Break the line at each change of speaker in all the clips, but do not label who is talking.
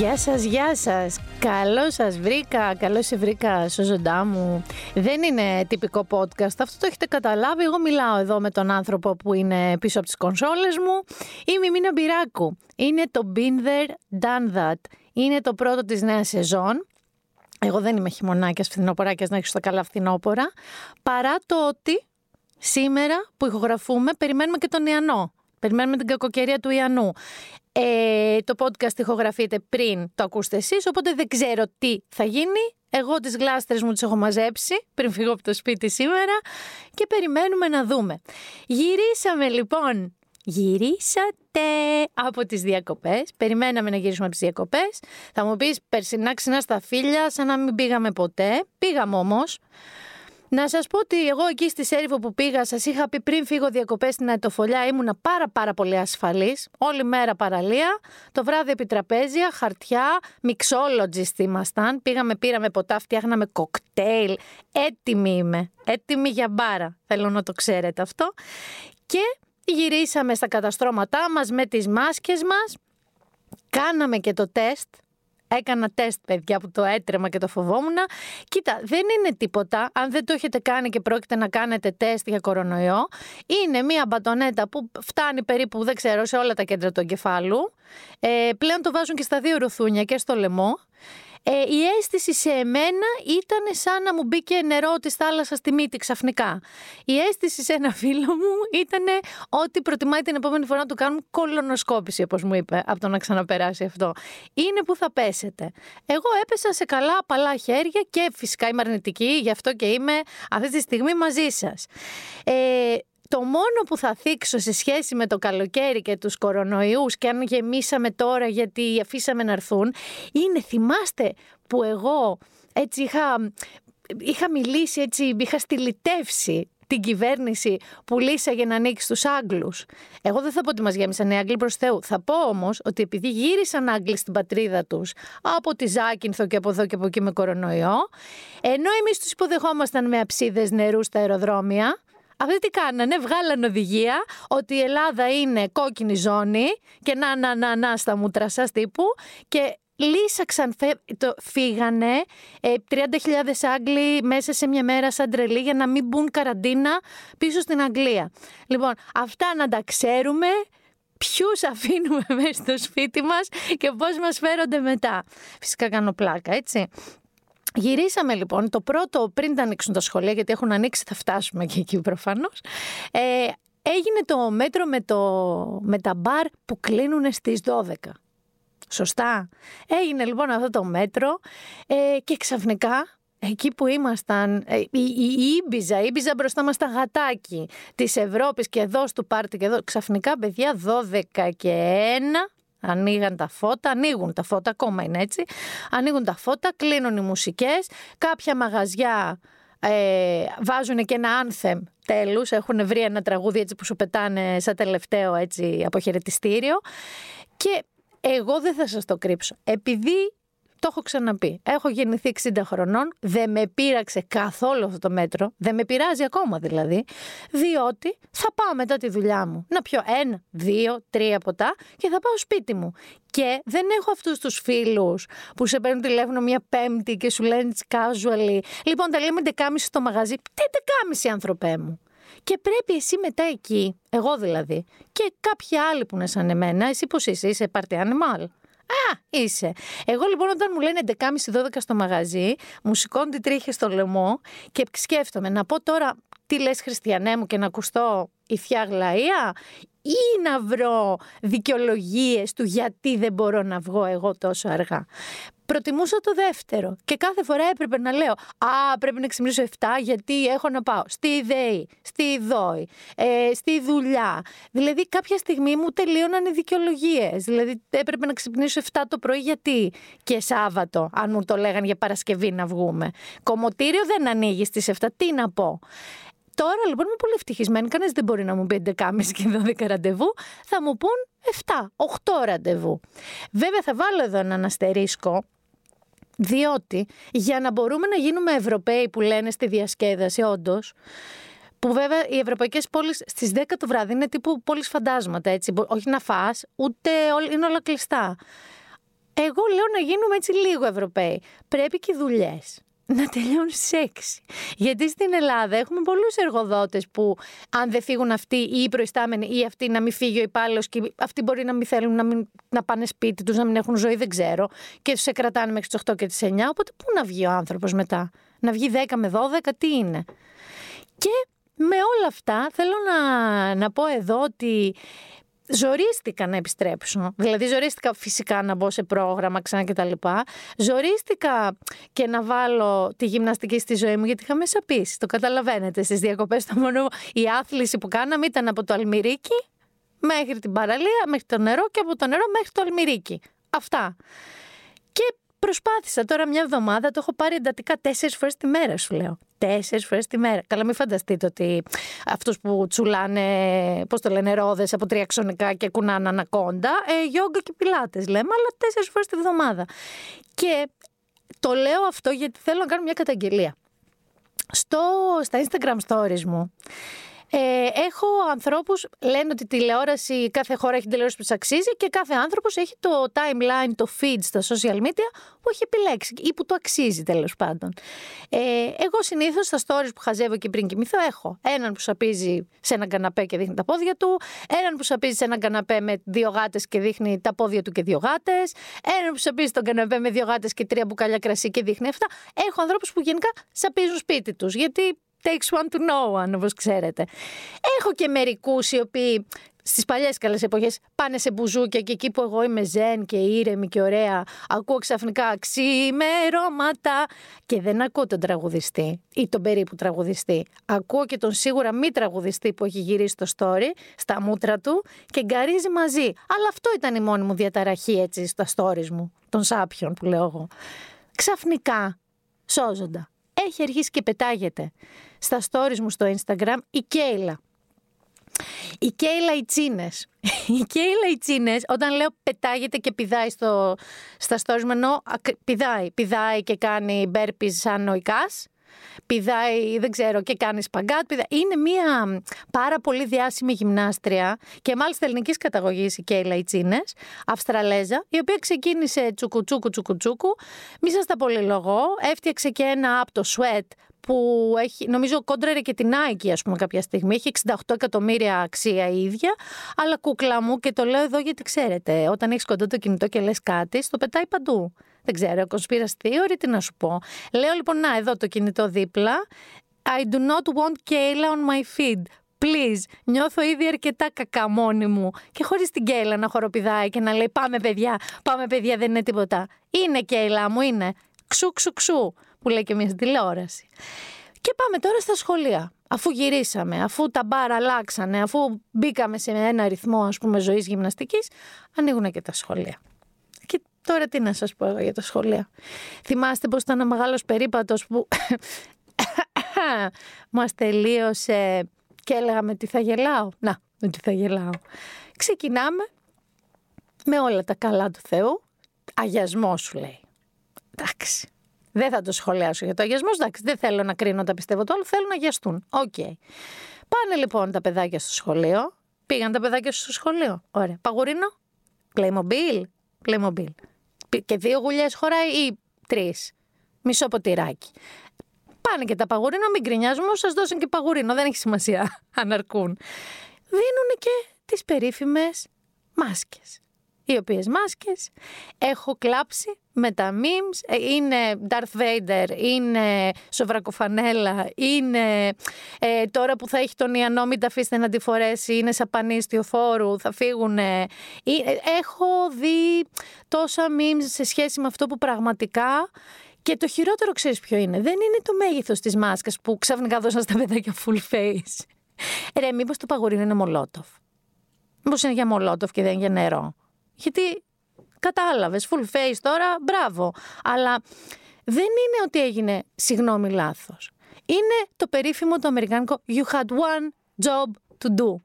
Γεια σας, γεια σας. Καλώς σας βρήκα, καλώς σε βρήκα στο ζωντά μου. Δεν είναι τυπικό podcast, αυτό το έχετε καταλάβει. Εγώ μιλάω εδώ με τον άνθρωπο που είναι πίσω από τις κονσόλες μου. Είμαι η Μίνα Μπυράκου. Είναι το Been There, Done That. Είναι το πρώτο της νέας σεζόν. Εγώ δεν είμαι χειμωνάκια, φθινοποράκιας να έχεις τα καλά φθινόπορα. Παρά το ότι σήμερα που ηχογραφούμε περιμένουμε και τον Ιαννό. Περιμένουμε την κακοκαιρία του Ιαννού. Ε, το podcast ηχογραφείται πριν το ακούσετε εσείς, οπότε δεν ξέρω τι θα γίνει. Εγώ τις γλάστρες μου τις έχω μαζέψει πριν φύγω από το σπίτι σήμερα και περιμένουμε να δούμε. Γυρίσαμε λοιπόν Γυρίσατε από τις διακοπές. Περιμέναμε να γυρίσουμε από τις διακοπές. Θα μου πεις περσινά ξινά στα φίλια, σαν να μην πήγαμε ποτέ. Πήγαμε όμως. Να σας πω ότι εγώ εκεί στη Σέριφο που πήγα σας είχα πει πριν φύγω διακοπές στην Αιτοφολιά ήμουνα πάρα πάρα πολύ ασφαλής, όλη μέρα παραλία, το βράδυ επιτραπέζια, χαρτιά, mixologist ήμασταν, πήγαμε, πήραμε ποτά, φτιάχναμε κοκτέιλ, έτοιμη είμαι, έτοιμη για μπάρα, θέλω να το ξέρετε αυτό. Και γυρίσαμε στα καταστρώματά μας με τις μάσκες μας, κάναμε και το τεστ, Έκανα τεστ, παιδιά, που το έτρεμα και το φοβόμουν. Κοίτα, δεν είναι τίποτα. Αν δεν το έχετε κάνει και πρόκειται να κάνετε τεστ για κορονοϊό, είναι μία μπατονέτα που φτάνει περίπου, δεν ξέρω, σε όλα τα κέντρα του εγκεφάλου. Ε, πλέον το βάζουν και στα δύο ρουθούνια και στο λαιμό. Ε, η αίσθηση σε εμένα ήταν σαν να μου μπήκε νερό της θάλασσας στη μύτη ξαφνικά. Η αίσθηση σε ένα φίλο μου ήταν ότι προτιμάει την επόμενη φορά να του κάνουν κολονοσκόπηση, όπως μου είπε, από το να ξαναπεράσει αυτό. Είναι που θα πέσετε. Εγώ έπεσα σε καλά απαλά χέρια και φυσικά είμαι αρνητική, γι' αυτό και είμαι αυτή τη στιγμή μαζί σας. Ε, το μόνο που θα θίξω σε σχέση με το καλοκαίρι και τους κορονοϊούς και αν γεμίσαμε τώρα γιατί αφήσαμε να έρθουν είναι θυμάστε που εγώ έτσι είχα, είχα μιλήσει έτσι, είχα στυλιτεύσει την κυβέρνηση που λύσαγε να ανοίξει στους Άγγλους. Εγώ δεν θα πω ότι μας γέμισαν οι Άγγλοι προς Θεού. Θα πω όμως ότι επειδή γύρισαν Άγγλοι στην πατρίδα τους από τη Ζάκυνθο και από εδώ και από εκεί με κορονοϊό, ενώ εμείς τους υποδεχόμασταν με αψίδες νερού στα αεροδρόμια, αυτοί τι κάνανε, βγάλανε οδηγία ότι η Ελλάδα είναι κόκκινη ζώνη και να, να, να, να στα μούτρα σας τύπου και λύσαξαν, το, φύγανε 30.000 ε, Άγγλοι μέσα σε μια μέρα σαν τρελή για να μην μπουν καραντίνα πίσω στην Αγγλία. Λοιπόν, αυτά να τα ξέρουμε, ποιους αφήνουμε μέσα στο σπίτι μας και πώς μας φέρονται μετά. Φυσικά κάνω πλάκα, έτσι. Γυρίσαμε λοιπόν το πρώτο πριν τα ανοίξουν τα σχολεία, γιατί έχουν ανοίξει, θα φτάσουμε και εκεί προφανώς. Ε, έγινε το μέτρο με, το, με τα μπαρ που κλείνουν στις 12. Σωστά. Έγινε λοιπόν αυτό το μέτρο ε, και ξαφνικά εκεί που ήμασταν, ε, η, η, η Ήμπιζα, η Ήμπιζα μπροστά μας τα γατάκι της Ευρώπης και εδώ στο πάρτι και εδώ, ξαφνικά παιδιά 12 και 1 Ανοίγαν τα φώτα, ανοίγουν τα φώτα, ακόμα είναι έτσι. Ανοίγουν τα φώτα, κλείνουν οι μουσικές. Κάποια μαγαζιά ε, βάζουν και ένα άνθεμ τέλους. Έχουν βρει ένα τραγούδι έτσι που σου πετάνε σαν τελευταίο έτσι αποχαιρετιστήριο. Και εγώ δεν θα σας το κρύψω. Επειδή το έχω ξαναπεί. Έχω γεννηθεί 60 χρονών, δεν με πείραξε καθόλου αυτό το μέτρο, δεν με πειράζει ακόμα δηλαδή, διότι θα πάω μετά τη δουλειά μου να πιω ένα, δύο, τρία ποτά και θα πάω σπίτι μου. Και δεν έχω αυτούς τους φίλους που σε παίρνουν τηλέφωνο μια Πέμπτη και σου λένε casually. Λοιπόν, τα λέμε 11.30 στο μαγαζί. Τι 11.30 άνθρωπέ μου; Και πρέπει εσύ μετά εκεί, εγώ δηλαδή, και κάποιοι άλλοι που είναι σαν εμένα, εσύ πώς είσαι, είσαι party animal. Α, είσαι. Εγώ λοιπόν όταν μου λένε 11.30-12 στο μαγαζί, μου σηκώνουν τη τρίχη στο λαιμό και σκέφτομαι να πω τώρα τι λες χριστιανέ μου και να ακουστώ η θεία γλαία ή να βρω δικαιολογίες του γιατί δεν μπορώ να βγω εγώ τόσο αργά. Προτιμούσα το δεύτερο και κάθε φορά έπρεπε να λέω «Α, πρέπει να ξυπνήσω 7 γιατί έχω να πάω στη ΔΕΗ, στη ΔΟΗ, ε, στη δουλειά». Δηλαδή κάποια στιγμή μου τελείωναν οι δικαιολογίες. Δηλαδή έπρεπε να ξυπνήσω 7 το πρωί γιατί και Σάββατο, αν μου το λέγανε για Παρασκευή να βγούμε. Κομωτήριο δεν ανοίγει στις 7, τι να πω. Τώρα λοιπόν είμαι πολύ ευτυχισμένη. Κανεί δεν μπορεί να μου πει 11.30 και 12 ραντεβού. Θα μου πούν 7, 8 ραντεβού. Βέβαια θα βάλω εδώ έναν αστερίσκο διότι για να μπορούμε να γίνουμε Ευρωπαίοι που λένε στη διασκέδαση, όντως, που βέβαια οι ευρωπαϊκές πόλεις στις 10 το βράδυ είναι τύπου πόλεις φαντάσματα, έτσι. Όχι να φά, ούτε είναι όλα κλειστά. Εγώ λέω να γίνουμε έτσι λίγο Ευρωπαίοι. Πρέπει και δουλειές να τελειώνουν στι 6. Γιατί στην Ελλάδα έχουμε πολλούς εργοδότες που, αν δεν φύγουν αυτοί ή οι προϊστάμενοι ή αυτοί να μην φύγει ο υπάλληλος και αυτοί μπορεί να μην θέλουν να, μην, να πάνε σπίτι τους, να μην έχουν ζωή, δεν ξέρω. Και του κρατάνε μέχρι τις 8 και τις 9. Οπότε πού να βγει ο άνθρωπος μετά; Να βγει 10 με 12, τι είναι; Και με όλα αυτά θέλω να, να πω εδώ ότι ζορίστηκα να επιστρέψω. Δηλαδή, ζορίστηκα φυσικά να μπω σε πρόγραμμα ξανά και τα λοιπά. Ζορίστηκα και να βάλω τη γυμναστική στη ζωή μου, γιατί είχα μέσα πίσει. Το καταλαβαίνετε στις διακοπές. Το μόνο η άθληση που κάναμε ήταν από το Αλμυρίκι μέχρι την παραλία, μέχρι το νερό και από το νερό μέχρι το Αλμυρίκι. Αυτά. Και Προσπάθησα τώρα μια εβδομάδα, το έχω πάρει εντατικά τέσσερις φορές τη μέρα, σου λέω. Τέσσερις φορές τη μέρα. Καλά, μην φανταστείτε ότι αυτούς που τσουλάνε, πώς το λένε, ρόδες από τριαξονικά και κουνάνε ανακόντα. Ε, γιόγκα και πιλάτες λέμε, αλλά τέσσερις φορές τη βδομάδα. Και το λέω αυτό γιατί θέλω να κάνω μια καταγγελία. Στο, στα Instagram stories μου ε, έχω ανθρώπους, λένε ότι η τηλεόραση, κάθε χώρα έχει τηλεόραση που της αξίζει και κάθε άνθρωπος έχει το timeline, το feed στα social media που έχει επιλέξει ή που το αξίζει τέλος πάντων. Ε, εγώ συνήθως στα stories που χαζεύω και πριν κοιμηθώ έχω έναν που σαπίζει σε έναν καναπέ και δείχνει τα πόδια του, έναν που σαπίζει σε έναν καναπέ με δύο γάτες και δείχνει τα πόδια του και δύο γάτες, έναν που σαπίζει στον καναπέ με δύο γάτες και τρία μπουκάλια κρασί και δείχνει αυτά. Έχω ανθρώπους που γενικά σαπίζουν σπίτι τους γιατί takes one to know one, όπως ξέρετε. Έχω και μερικούς οι οποίοι στις παλιές καλές εποχές πάνε σε μπουζούκια και εκεί που εγώ είμαι ζεν και ήρεμη και ωραία ακούω ξαφνικά ξημερώματα και δεν ακούω τον τραγουδιστή ή τον περίπου τραγουδιστή. Ακούω και τον σίγουρα μη τραγουδιστή που έχει γυρίσει το story στα μούτρα του και γκαρίζει μαζί. Αλλά αυτό ήταν η μόνη μου διαταραχή έτσι στα stories μου, των σάπιων που λέω εγώ. Ξαφνικά σώζοντα έχει αρχίσει και πετάγεται στα stories μου στο Instagram η Κέιλα. Η Κέιλα οι τσίνες. Η Κέιλα οι τσίνες, όταν λέω πετάγεται και πηδάει στο, στα stories μου, ενώ πηδάει, πηδάει και κάνει μπέρπις σαν νοικάς, πηδάει, δεν ξέρω, και κάνει σπαγκάτ. Πηδάει. Είναι μια πάρα πολύ διάσημη γυμνάστρια και μάλιστα ελληνικής καταγωγής η Κέιλα Ιτσίνες, Αυστραλέζα, η οποία ξεκίνησε τσουκουτσούκου τσουκουτσούκου. Μη σας τα πολυλογώ. Έφτιαξε και ένα από το sweat που έχει, νομίζω κόντραρε και την Nike ας πούμε κάποια στιγμή, έχει 68 εκατομμύρια αξία η ίδια, αλλά κούκλα μου και το λέω εδώ γιατί ξέρετε, όταν έχεις κοντά το κινητό και λες κάτι, στο πετάει παντού. Δεν ξέρω, conspiracy theory, τι να σου πω. Λέω λοιπόν, να, εδώ το κινητό δίπλα. I do not want Kayla on my feed. Please, νιώθω ήδη αρκετά κακά μόνη μου και χωρίς την Κέιλα να χοροπηδάει και να λέει Πάμε, παιδιά, πάμε, παιδιά, δεν είναι τίποτα. Είναι Κέιλα μου, είναι. Ξου, ξου, ξου, που λέει και μια τηλεόραση. Και πάμε τώρα στα σχολεία. Αφού γυρίσαμε, αφού τα μπάρα αλλάξανε, αφού μπήκαμε σε ένα ρυθμό ας πούμε ζωής γυμναστικής, ανοίγουν και τα σχολεία. Τώρα τι να σας πω εγώ για τα σχολεία. Θυμάστε πως ήταν ένα μεγάλος περίπατος που μας τελείωσε και έλεγαμε τι θα γελάω; Να, τι θα γελάω. Ξεκινάμε με όλα τα καλά του Θεού. Αγιασμό σου λέει. Εντάξει. Δεν θα το σχολιάσω για το αγιασμό. Εντάξει, δεν θέλω να κρίνω τα πιστεύω του άλλου. Θέλω να αγιαστούν. Οκ. Πάνε λοιπόν τα παιδάκια στο σχολείο. Πήγαν τα παιδάκια στο σχολείο. Ωραία. Παγουρίνο. Playmobil. Playmobil. Και δύο γουλιές χωράει ή τρεις. Μισό ποτηράκι. Πάνε και τα παγουρίνα, μην γκρινιάζουμε, σας δώσουν και παγουρίνο, δεν έχει σημασία αν αρκούν. Δίνουν και τις περίφημες μάσκες οι οποίες μάσκες έχω κλάψει με τα memes, ε, είναι Darth Vader, είναι Σοβρακοφανέλα, είναι ε, τώρα που θα έχει τον Ιαννό μην τα αφήσετε να τη φορέσει, είναι σαπανίστιο φόρου, θα φύγουν. Ε, έχω δει τόσα memes σε σχέση με αυτό που πραγματικά και το χειρότερο ξέρεις ποιο είναι. Δεν είναι το μέγεθος της μάσκας που ξαφνικά δώσαν στα παιδάκια full face. Ρε, μήπως το παγορίνο είναι μολότοφ; Μήπως είναι για μολότοφ και δεν είναι για νερό; Γιατί κατάλαβες, full face τώρα, μπράβο. Αλλά δεν είναι ότι έγινε συγγνώμη λάθος. Είναι το περίφημο το αμερικάνικο You had one job to do.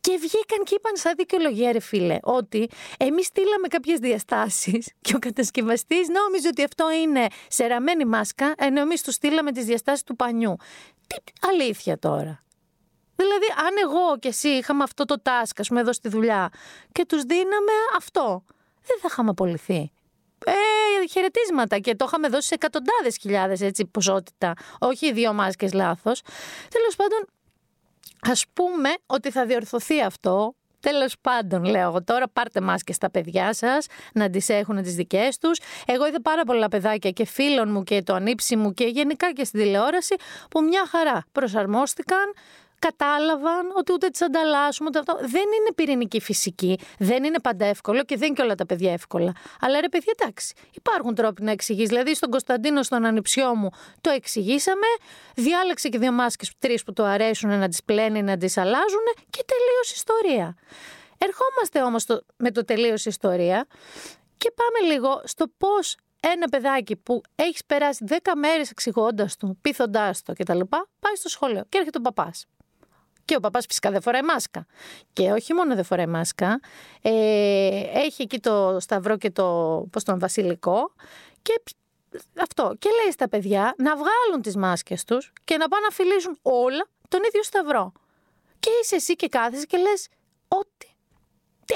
Και βγήκαν και είπαν σαν δικαιολογία, ρε φίλε, ότι εμείς στείλαμε κάποιες διαστάσεις και ο κατασκευαστής νόμιζε ότι αυτό είναι σεραμένη μάσκα, ενώ εμείς του στείλαμε τις διαστάσεις του πανιού. Τι αλήθεια τώρα. Δηλαδή, αν εγώ και εσύ είχαμε αυτό το task, ας πούμε, εδώ στη δουλειά και τους δίναμε αυτό, δεν θα είχαμε απολυθεί. ε, χαιρετίσματα και το είχαμε δώσει σε εκατοντάδες χιλιάδες έτσι ποσότητα, όχι δύο μάσκες λάθος. Τέλος πάντων, ας πούμε ότι θα διορθωθεί αυτό, Τέλος πάντων, λέω εγώ τώρα, πάρτε μάσκες στα παιδιά σας, να τις έχουν τις δικές τους. Εγώ είδα πάρα πολλά παιδάκια και φίλων μου και το ανήψι μου και γενικά και στην τηλεόραση που μια χαρά προσαρμόστηκαν, κατάλαβαν ότι ούτε τις ανταλλάσσουμε, ούτε αυτό. Δεν είναι πυρηνική φυσική, δεν είναι πάντα εύκολο και δεν είναι και όλα τα παιδιά εύκολα. Αλλά ρε παιδιά, εντάξει, υπάρχουν τρόποι να εξηγείς. Δηλαδή, στον Κωνσταντίνο, στον ανιψιό μου, το εξηγήσαμε. Διάλεξε και δύο μάσκες, τρεις που το αρέσουν να τις πλένει, να τις αλλάζουν και τελείωσε ιστορία. Ερχόμαστε όμως με το τελείωσε ιστορία και πάμε λίγο στο πώς ένα παιδάκι που έχεις περάσει 10 μέρες εξηγώντας του, πείθοντάς το κτλ., πάει στο σχολείο και έρχεται ο παπάς. Και ο παπάς φυσικά δεν φοράει μάσκα. Και όχι μόνο δεν φοράει μάσκα, ε, έχει εκεί το σταυρό και το, πώς τον βασιλικό και αυτό. Και λέει στα παιδιά να βγάλουν τις μάσκες τους και να πάνε να φιλήσουν όλα τον ίδιο σταυρό. Και είσαι εσύ και κάθεσαι και λες ότι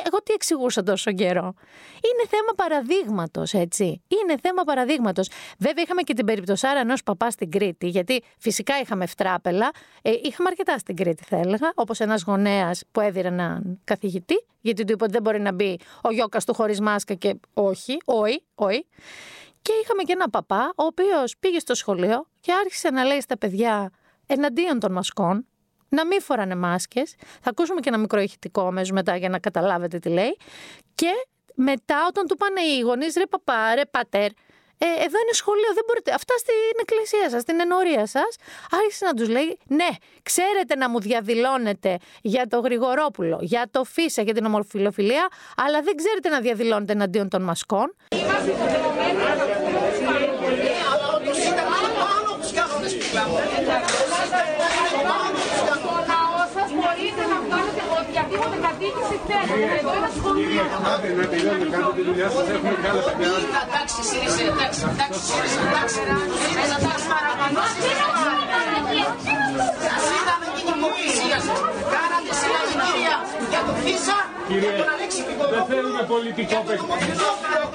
εγώ τι εξηγούσα τόσο καιρό; Είναι θέμα παραδείγματος, έτσι. Είναι θέμα παραδείγματος. Βέβαια, είχαμε και την περιπτωσάρα ενός παπά στην Κρήτη, γιατί φυσικά είχαμε φτράπελα. Ε, είχαμε αρκετά στην Κρήτη, θα έλεγα. Όπως ένας γονέας που έδιρε έναν καθηγητή, γιατί του είπε ότι δεν μπορεί να μπει ο Γιώκα του χωρίς μάσκα και όχι, όχι, όχι. Και είχαμε και ένα παπά, ο οποίος πήγε στο σχολείο και άρχισε να λέει στα παιδιά εναντίον των μασκών, να μην φοράνε μάσκες. Θα ακούσουμε και ένα μικρό ηχητικό αμέσως μετά για να καταλάβετε τι λέει. Και μετά όταν του πάνε οι γονείς, ρε παπά, ρε πατέρ, ε, εδώ είναι σχολείο, δεν μπορείτε. Αυτά στην εκκλησία σας, στην ενορία σας. Άρχισε να τους λέει, ναι, ξέρετε να μου διαδηλώνετε για το Γρηγορόπουλο, για το Φίσα, για την ομοφιλοφιλία, αλλά δεν ξέρετε να διαδηλώνετε εναντίον των μασκών. Είμαστε
κατοίκηση θέλετε. Εδώ είναι σχολείο. Άντε να τελειώνετε, κάντε τη δουλειά σας, έχουμε και άλλα παιδιά. Εντάξει, Σύριζε, εντάξει, εντάξει, Σύριζε, εντάξει. Ένα εντάξει παραπάνω. Σας είδαμε την υποκρισία σας. Κάνατε συγχαρητήρια για το ΦΙΣΑ, για τον Αλέξη Πικορόπουλο. Δεν θέλουμε πολιτικό παιχνίδι.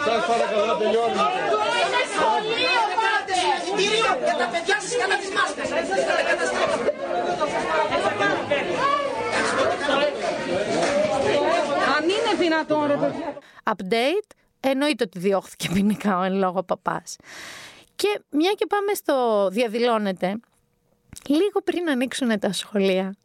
Σας παρακαλώ να τελειώνουμε. Είναι σχολείο, πάτε. Συγχαρητήρια για τα παιδιά σας κατά τις μάσκες.
Αν είναι δυνατόν, ρε παιδιά. Update, εννοείται ότι διώχθηκε ποινικά ο εν λόγω παπάς. Και μια και πάμε στο διαδηλώνετε, λίγο πριν ανοίξουν τα σχολεία,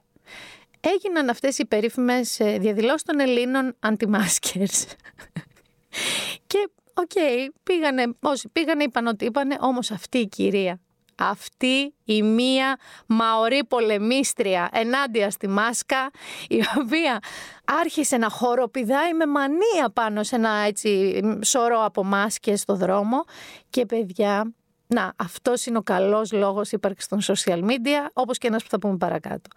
έγιναν αυτές οι περίφημες ε, διαδηλώσεις των Ελλήνων anti-maskers. και OK, okay, πήγανε, όσοι πήγανε είπαν ότι είπανε, όμως αυτή η κυρία αυτή η μία μαορί πολεμίστρια ενάντια στη μάσκα η οποία άρχισε να χοροπηδάει με μανία πάνω σε ένα έτσι σωρό από μάσκες στο δρόμο και παιδιά να, αυτός είναι ο καλός λόγος ύπαρξης των social media, όπως και ένας που θα πούμε παρακάτω.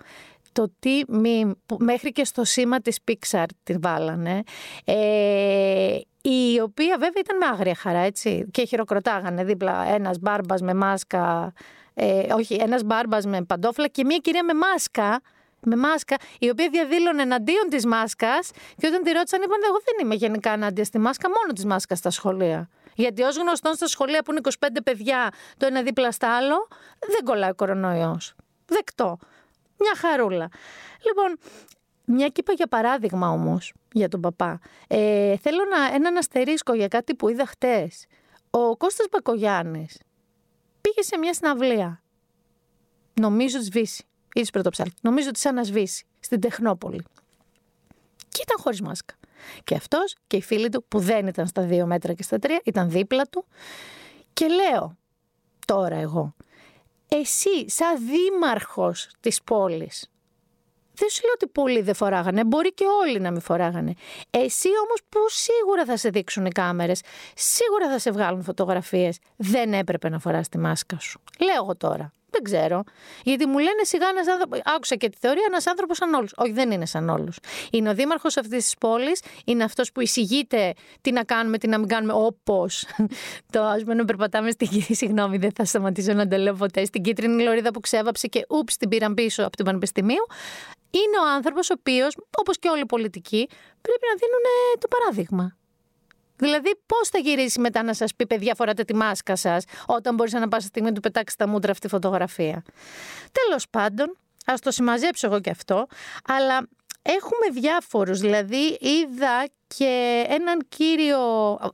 Το τι μη, μέχρι και στο σήμα της Pixar την βάλανε, ε, η οποία βέβαια ήταν με άγρια χαρά, έτσι. Και χειροκροτάγανε δίπλα ένας μπάρμπας με μάσκα, ε, όχι, ένας μπάρμπας με παντόφλα και μια κυρία με μάσκα, με μάσκα, η οποία διαδήλωνε εναντίον της μάσκας και όταν τη ρώτησαν, είπαν: Εγώ δεν είμαι γενικά ενάντια στη μάσκα, μόνο της μάσκας στα σχολεία. Γιατί ως γνωστόν στα σχολεία που είναι 25 παιδιά, το ένα δίπλα στα άλλο, δεν κολλάει ο κορονοϊός. Δεκτό. Μια χαρούλα. Λοιπόν, μια κύπα για παράδειγμα όμως για τον παπά. Ε, θέλω να, έναν αστερίσκο για κάτι που είδα χτες. Ο Κώστας Μπακογιάννης πήγε σε μια συναυλία. Νομίζω ότι σβήσει. Είδε πρωτοψάλτης. Νομίζω ότι σαν να σβήσει. Στην Τεχνόπολη. Και ήταν χωρίς μάσκα. Και αυτός και οι φίλοι του, που δεν ήταν στα δύο μέτρα και στα τρία, ήταν δίπλα του. Και λέω τώρα εγώ, εσύ σαν δήμαρχος της πόλης, δεν σου λέω ότι πολλοί δεν φοράγανε, μπορεί και όλοι να μην φοράγανε. Εσύ όμως που σίγουρα θα σε δείξουν οι κάμερες, σίγουρα θα σε βγάλουν φωτογραφίες, δεν έπρεπε να φοράς τη μάσκα σου. Λέω εγώ τώρα. Δεν ξέρω. Γιατί μου λένε σιγά ένας άνθρωπο. Άκουσα και τη θεωρία ένας άνθρωπος σαν όλους. Όχι, δεν είναι σαν όλους. Είναι ο δήμαρχος αυτής της πόλης, είναι αυτός που εισηγείται τι να κάνουμε, τι να μην κάνουμε, όπως. το ας πούμε να περπατάμε στην κίτρινη. Συγγνώμη, δεν θα σταματήσω να το λέω ποτέ. Στην κίτρινη λωρίδα που ξέβαψε και ούψ την πήραν πίσω από το Πανεπιστημίου. Είναι ο άνθρωπος ο οποίος, όπως και όλοι οι πολιτικοί, πρέπει να δίνουν το παράδειγμα. Δηλαδή, πώς θα γυρίσει μετά να σας πει, παιδιά, φοράτε τη μάσκα σας, όταν μπορείς να πάσα στιγμή να του πετάξει τα μούτρα αυτή η φωτογραφία. Τέλος πάντων, ας το συμμαζέψω εγώ και αυτό, αλλά έχουμε διάφορους. Δηλαδή, είδα και έναν κύριο.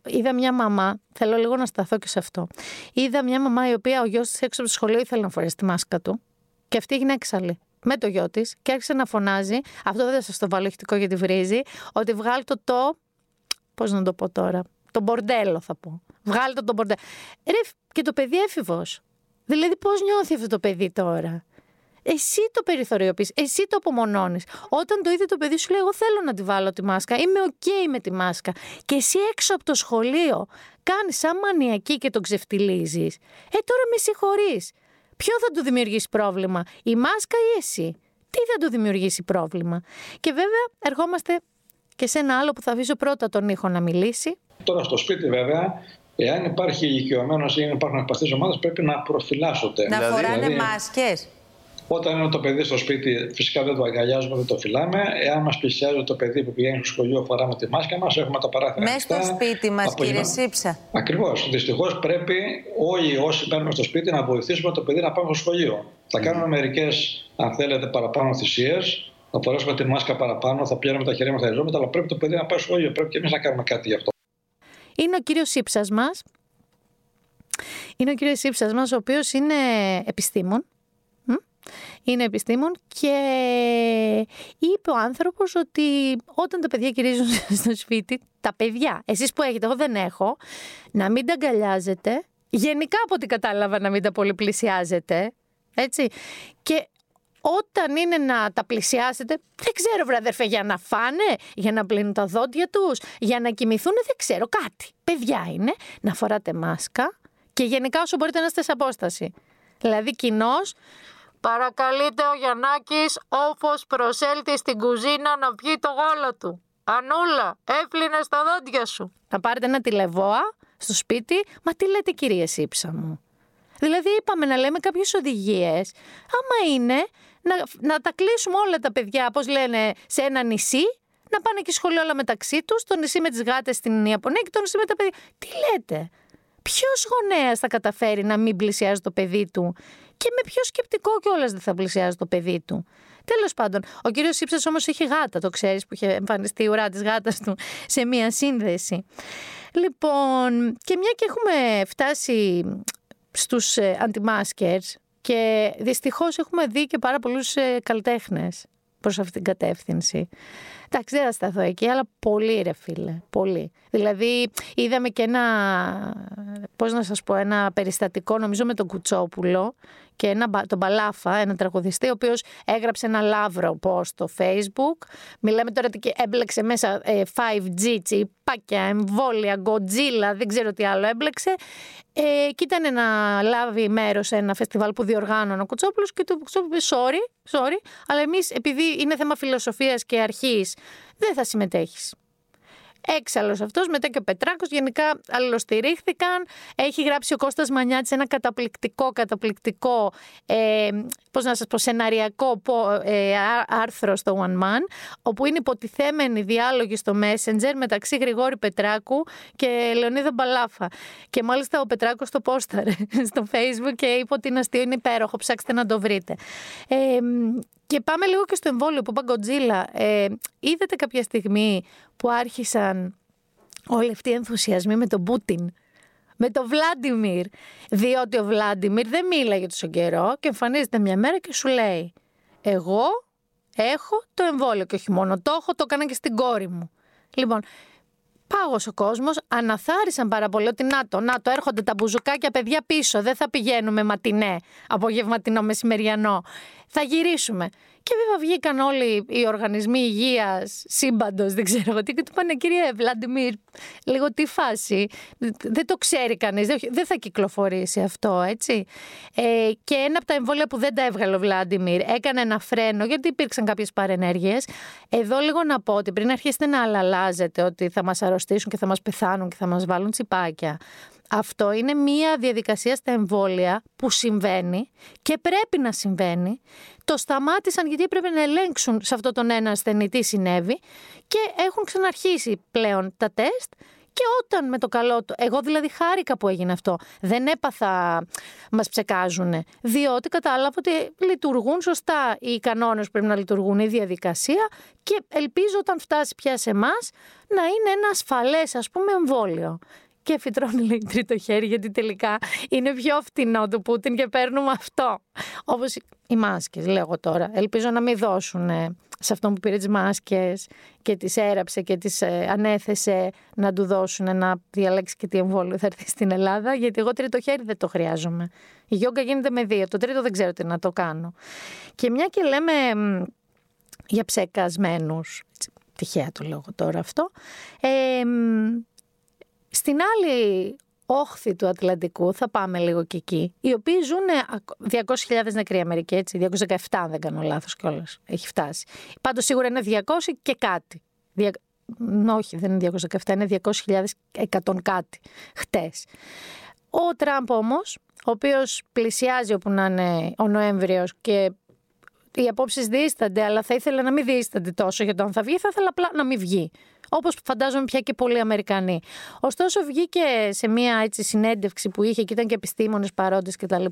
Είδα μια μαμά, θέλω λίγο να σταθώ και σε αυτό. Είδα μια μαμά η οποία ο γιος της έξω από το σχολείο ήθελε να φορέσει τη μάσκα του. Και αυτή έγινε έξαλλη με το γιο της και άρχισε να φωνάζει. Αυτό δεν θα σας το βάλω ηχτικό γιατί βρίζει. Ότι βγάλει το το Πώς να το πω τώρα. Το μπορντέλο θα πω. Βγάλτε το μπορντέλο. Ρε, και το παιδί έφηβος. Δηλαδή, πώς νιώθει αυτό το παιδί τώρα; Εσύ το περιθωριοποιείς, εσύ το απομονώνεις. Όταν το είδε το παιδί, σου λέει: Εγώ θέλω να τη βάλω τη μάσκα. Είμαι OK με τη μάσκα. Και εσύ έξω από το σχολείο κάνεις σαν μανιακή και τον ξεφτιλίζει. Ε, τώρα με συγχωρείς. Ποιο θα του δημιουργήσει πρόβλημα, η μάσκα ή εσύ; Τι θα του δημιουργήσει πρόβλημα; Και βέβαια, ερχόμαστε και σε ένα άλλο που θα αφήσω πρώτα τον ήχο να μιλήσει.
Τώρα στο σπίτι βέβαια, εάν υπάρχει ηλικιωμένος ή υπάρχουν ευπαστεί ομάδες, πρέπει να προφυλάσσονται.
Να δηλαδή, φοράνε δηλαδή, μάσκες.
Όταν είναι το παιδί στο σπίτι, φυσικά δεν το αγκαλιάζουμε, δεν το φυλάμε. Εάν μας πλησιάζει το παιδί που πηγαίνει στο σχολείο, φοράμε τη μάσκα μας, έχουμε τα παράθυρα.
Μέσα στο σπίτι μας, κύριε Σύψα.
Ακριβώς. Δυστυχώς πρέπει όλοι όσοι παίρνουμε στο σπίτι να βοηθήσουμε το παιδί να πάμε στο σχολείο. Θα κάνουμε μερικές, αν θέλετε, παραπάνω θυσίες θα φορέσουμε τη μάσκα παραπάνω, θα πιάνουμε τα χέρια μας, τα αλλά πρέπει το παιδί να πάει στο σχολείο. Πρέπει και εμείς να κάνουμε κάτι γι' αυτό.
Είναι ο κύριος Ήψα μας. Είναι ο κύριος Ήψα μας, ο οποίος είναι επιστήμον. Είναι επιστήμον και είπε ο άνθρωπος ότι όταν τα παιδιά γυρίζουν στο σπίτι, τα παιδιά, εσείς που έχετε, εγώ δεν έχω, να μην τα αγκαλιάζετε, γενικά από ό,τι κατάλαβα να μην τα πολυπλησιάζετε, έτσι. Και όταν είναι να τα πλησιάσετε, δεν ξέρω βρε αδερφέ, για να φάνε, για να πλύνουν τα δόντια τους, για να κοιμηθούν, δεν ξέρω, κάτι. Παιδιά είναι να φοράτε μάσκα και γενικά όσο μπορείτε να είστε σε απόσταση. Δηλαδή κοινώ. Παρακαλείται ο Γιαννάκης όφος προσέλθει στην κουζίνα να πιει το γόλο του. Ανούλα, έπλυνε τα δόντια σου. Να πάρετε ένα τηλεβόα στο σπίτι. Μα τι λέτε κυρία Σύψα μου; Δηλαδή είπαμε να λέμε κάποιες οδηγίες. Άμα είναι να, να τα κλείσουμε όλα τα παιδιά, πώς λένε, σε ένα νησί, να πάνε και σχολείο όλα μεταξύ τους, το νησί με τις γάτες στην Ιαπωνία και το νησί με τα παιδιά. Τι λέτε, Ποιος γονέας θα καταφέρει να μην πλησιάζει το παιδί του και με ποιο σκεπτικό κιόλας δεν θα πλησιάζει το παιδί του. Τέλος πάντων, ο κύριος Ήψα όμως έχει γάτα, το ξέρεις που είχε εμφανιστεί η ουρά της γάτας του σε μία σύνδεση. Λοιπόν, και μια και έχουμε φτάσει στους ε, αντιμάσκερς και δυστυχώς έχουμε δει και πάρα πολλούς ε, καλλιτέχνες προς αυτήν την κατεύθυνση. Εντάξει, δεν θα σταθώ εκεί, αλλά πολύ ρε φίλε, πολύ. Δηλαδή, είδαμε και ένα, πώς να σας πω, ένα περιστατικό, νομίζω με τον Κουτσόπουλο και ένα, τον Μπαλάφα, ένα τραγουδιστή, ο οποίος έγραψε ένα λάβρο post στο facebook. Μιλάμε τώρα ότι έμπλεξε μέσα 5G, ε, τσιπάκια, εμβόλια, Godzilla, δεν ξέρω τι άλλο έμπλεξε. Ε, και ήταν να λάβει μέρος σε ένα φεστιβάλ που διοργάνωνε ο Κουτσόπουλος και του Κουτσόπουλο είπε sorry, sorry, αλλά εμείς επειδή είναι θέμα φιλοσοφίας και αρχής δεν θα συμμετέχεις. Έξαλλος αυτός, μετά και ο Πετράκος. Γενικά αλληλοστηρίχθηκαν. Έχει γράψει ο Κώστας Μανιάτης ένα καταπληκτικό, καταπληκτικό, ε, πώς να σας πω, σεναριακό ε, άρθρο στο One Man, όπου είναι υποτιθέμενοι διάλογοι στο Messenger μεταξύ Γρηγόρη Πετράκου και Λεωνίδα Μπαλάφα. Και μάλιστα ο Πετράκος το πόσταρε στο Facebook και είπε ότι είναι αστείο, είναι υπέροχο, ψάξτε να το βρείτε. Ε, και πάμε λίγο και στο εμβόλιο που είπα Godzilla. Ε, είδατε κάποια στιγμή που άρχισαν όλοι αυτοί οι ενθουσιασμοί με τον Πούτιν, με τον Βλάντιμιρ; Διότι ο Βλάντιμιρ δεν μίλαγε τόσο καιρό και εμφανίζεται μια μέρα και σου λέει εγώ έχω το εμβόλιο και όχι μόνο το έχω, το έκανα και στην κόρη μου. Λοιπόν, πάγο ο κόσμος, αναθάρισαν πάρα πολύ ότι να το, να το, έρχονται τα μπουζουκάκια παιδιά πίσω. Δεν θα πηγαίνουμε ματινέ, απογευματινό, μεσημεριανό. Θα γυρίσουμε. Και βέβαια βγήκαν όλοι οι οργανισμοί υγείας σύμπαντος, δεν ξέρω εγώ τι, και του πάνε, κύριε Βλαντιμίρ, λίγο τι φάση. Δεν το ξέρει κανείς, δεν θα κυκλοφορήσει αυτό, έτσι. Ε, και ένα από τα εμβόλια που δεν τα έβγαλε ο Βλαντιμίρ έκανε ένα φρένο, γιατί υπήρξαν κάποιες παρενέργειες. Εδώ λίγο να πω ότι πριν αρχίσετε να αλλάζετε ότι θα μας αρρωστήσουν και θα μας πεθάνουν και θα μας βάλουν τσιπάκια. Αυτό είναι μία διαδικασία στα εμβόλια που συμβαίνει και πρέπει να συμβαίνει. Το σταμάτησαν γιατί πρέπει να ελέγξουν σε αυτό τον ένα ασθενή τι συνέβη και έχουν ξαναρχίσει πλέον τα τεστ Και όταν με το καλό του, εγώ δηλαδή χάρηκα που έγινε αυτό. Δεν έπαθα, μας ψεκάζουνε. Διότι κατάλαβα ότι λειτουργούν σωστά οι κανόνες που πρέπει να λειτουργούν, η διαδικασία και ελπίζω όταν φτάσει πια σε εμάς να είναι ένα ασφαλές ας πούμε εμβόλιο και φυτρώνει λέει τρίτο χέρι γιατί τελικά είναι πιο φτηνό του Πούτιν και παίρνουμε αυτό. Όπως οι μάσκες λέγω τώρα. Ελπίζω να μην δώσουν σε αυτόν που πήρε τις μάσκες και τις έραψε και τις ε, ανέθεσε να του δώσουν να διαλέξει και τι εμβόλιο θα έρθει στην Ελλάδα γιατί εγώ τρίτο χέρι δεν το χρειάζομαι. Η γιόγκα γίνεται με δύο, το τρίτο δεν ξέρω τι να το κάνω. Και μια και λέμε για ψεκασμένους, τυχαία το λόγο τώρα αυτό, ε, στην άλλη όχθη του Ατλαντικού, θα πάμε λίγο και εκεί, οι οποίοι ζουν 200.000 νεκροί Αμερικοί, έτσι, 217 αν δεν κάνω λάθος κιόλας. έχει φτάσει. Πάντως σίγουρα είναι 200 και κάτι. Δια... Όχι, δεν είναι 217, είναι 200.000 κάτι χτες. Ο Τραμπ όμως, ο οποίος πλησιάζει όπου να είναι ο Νοέμβριος και οι απόψεις δίστανται, αλλά θα ήθελα να μην δίστανται τόσο για το αν θα βγει, θα ήθελα απλά να μην βγει όπως φαντάζομαι πια και πολλοί Αμερικανοί. Ωστόσο, βγήκε σε μια έτσι, συνέντευξη που είχε και ήταν και επιστήμονες παρόντες κτλ. Και,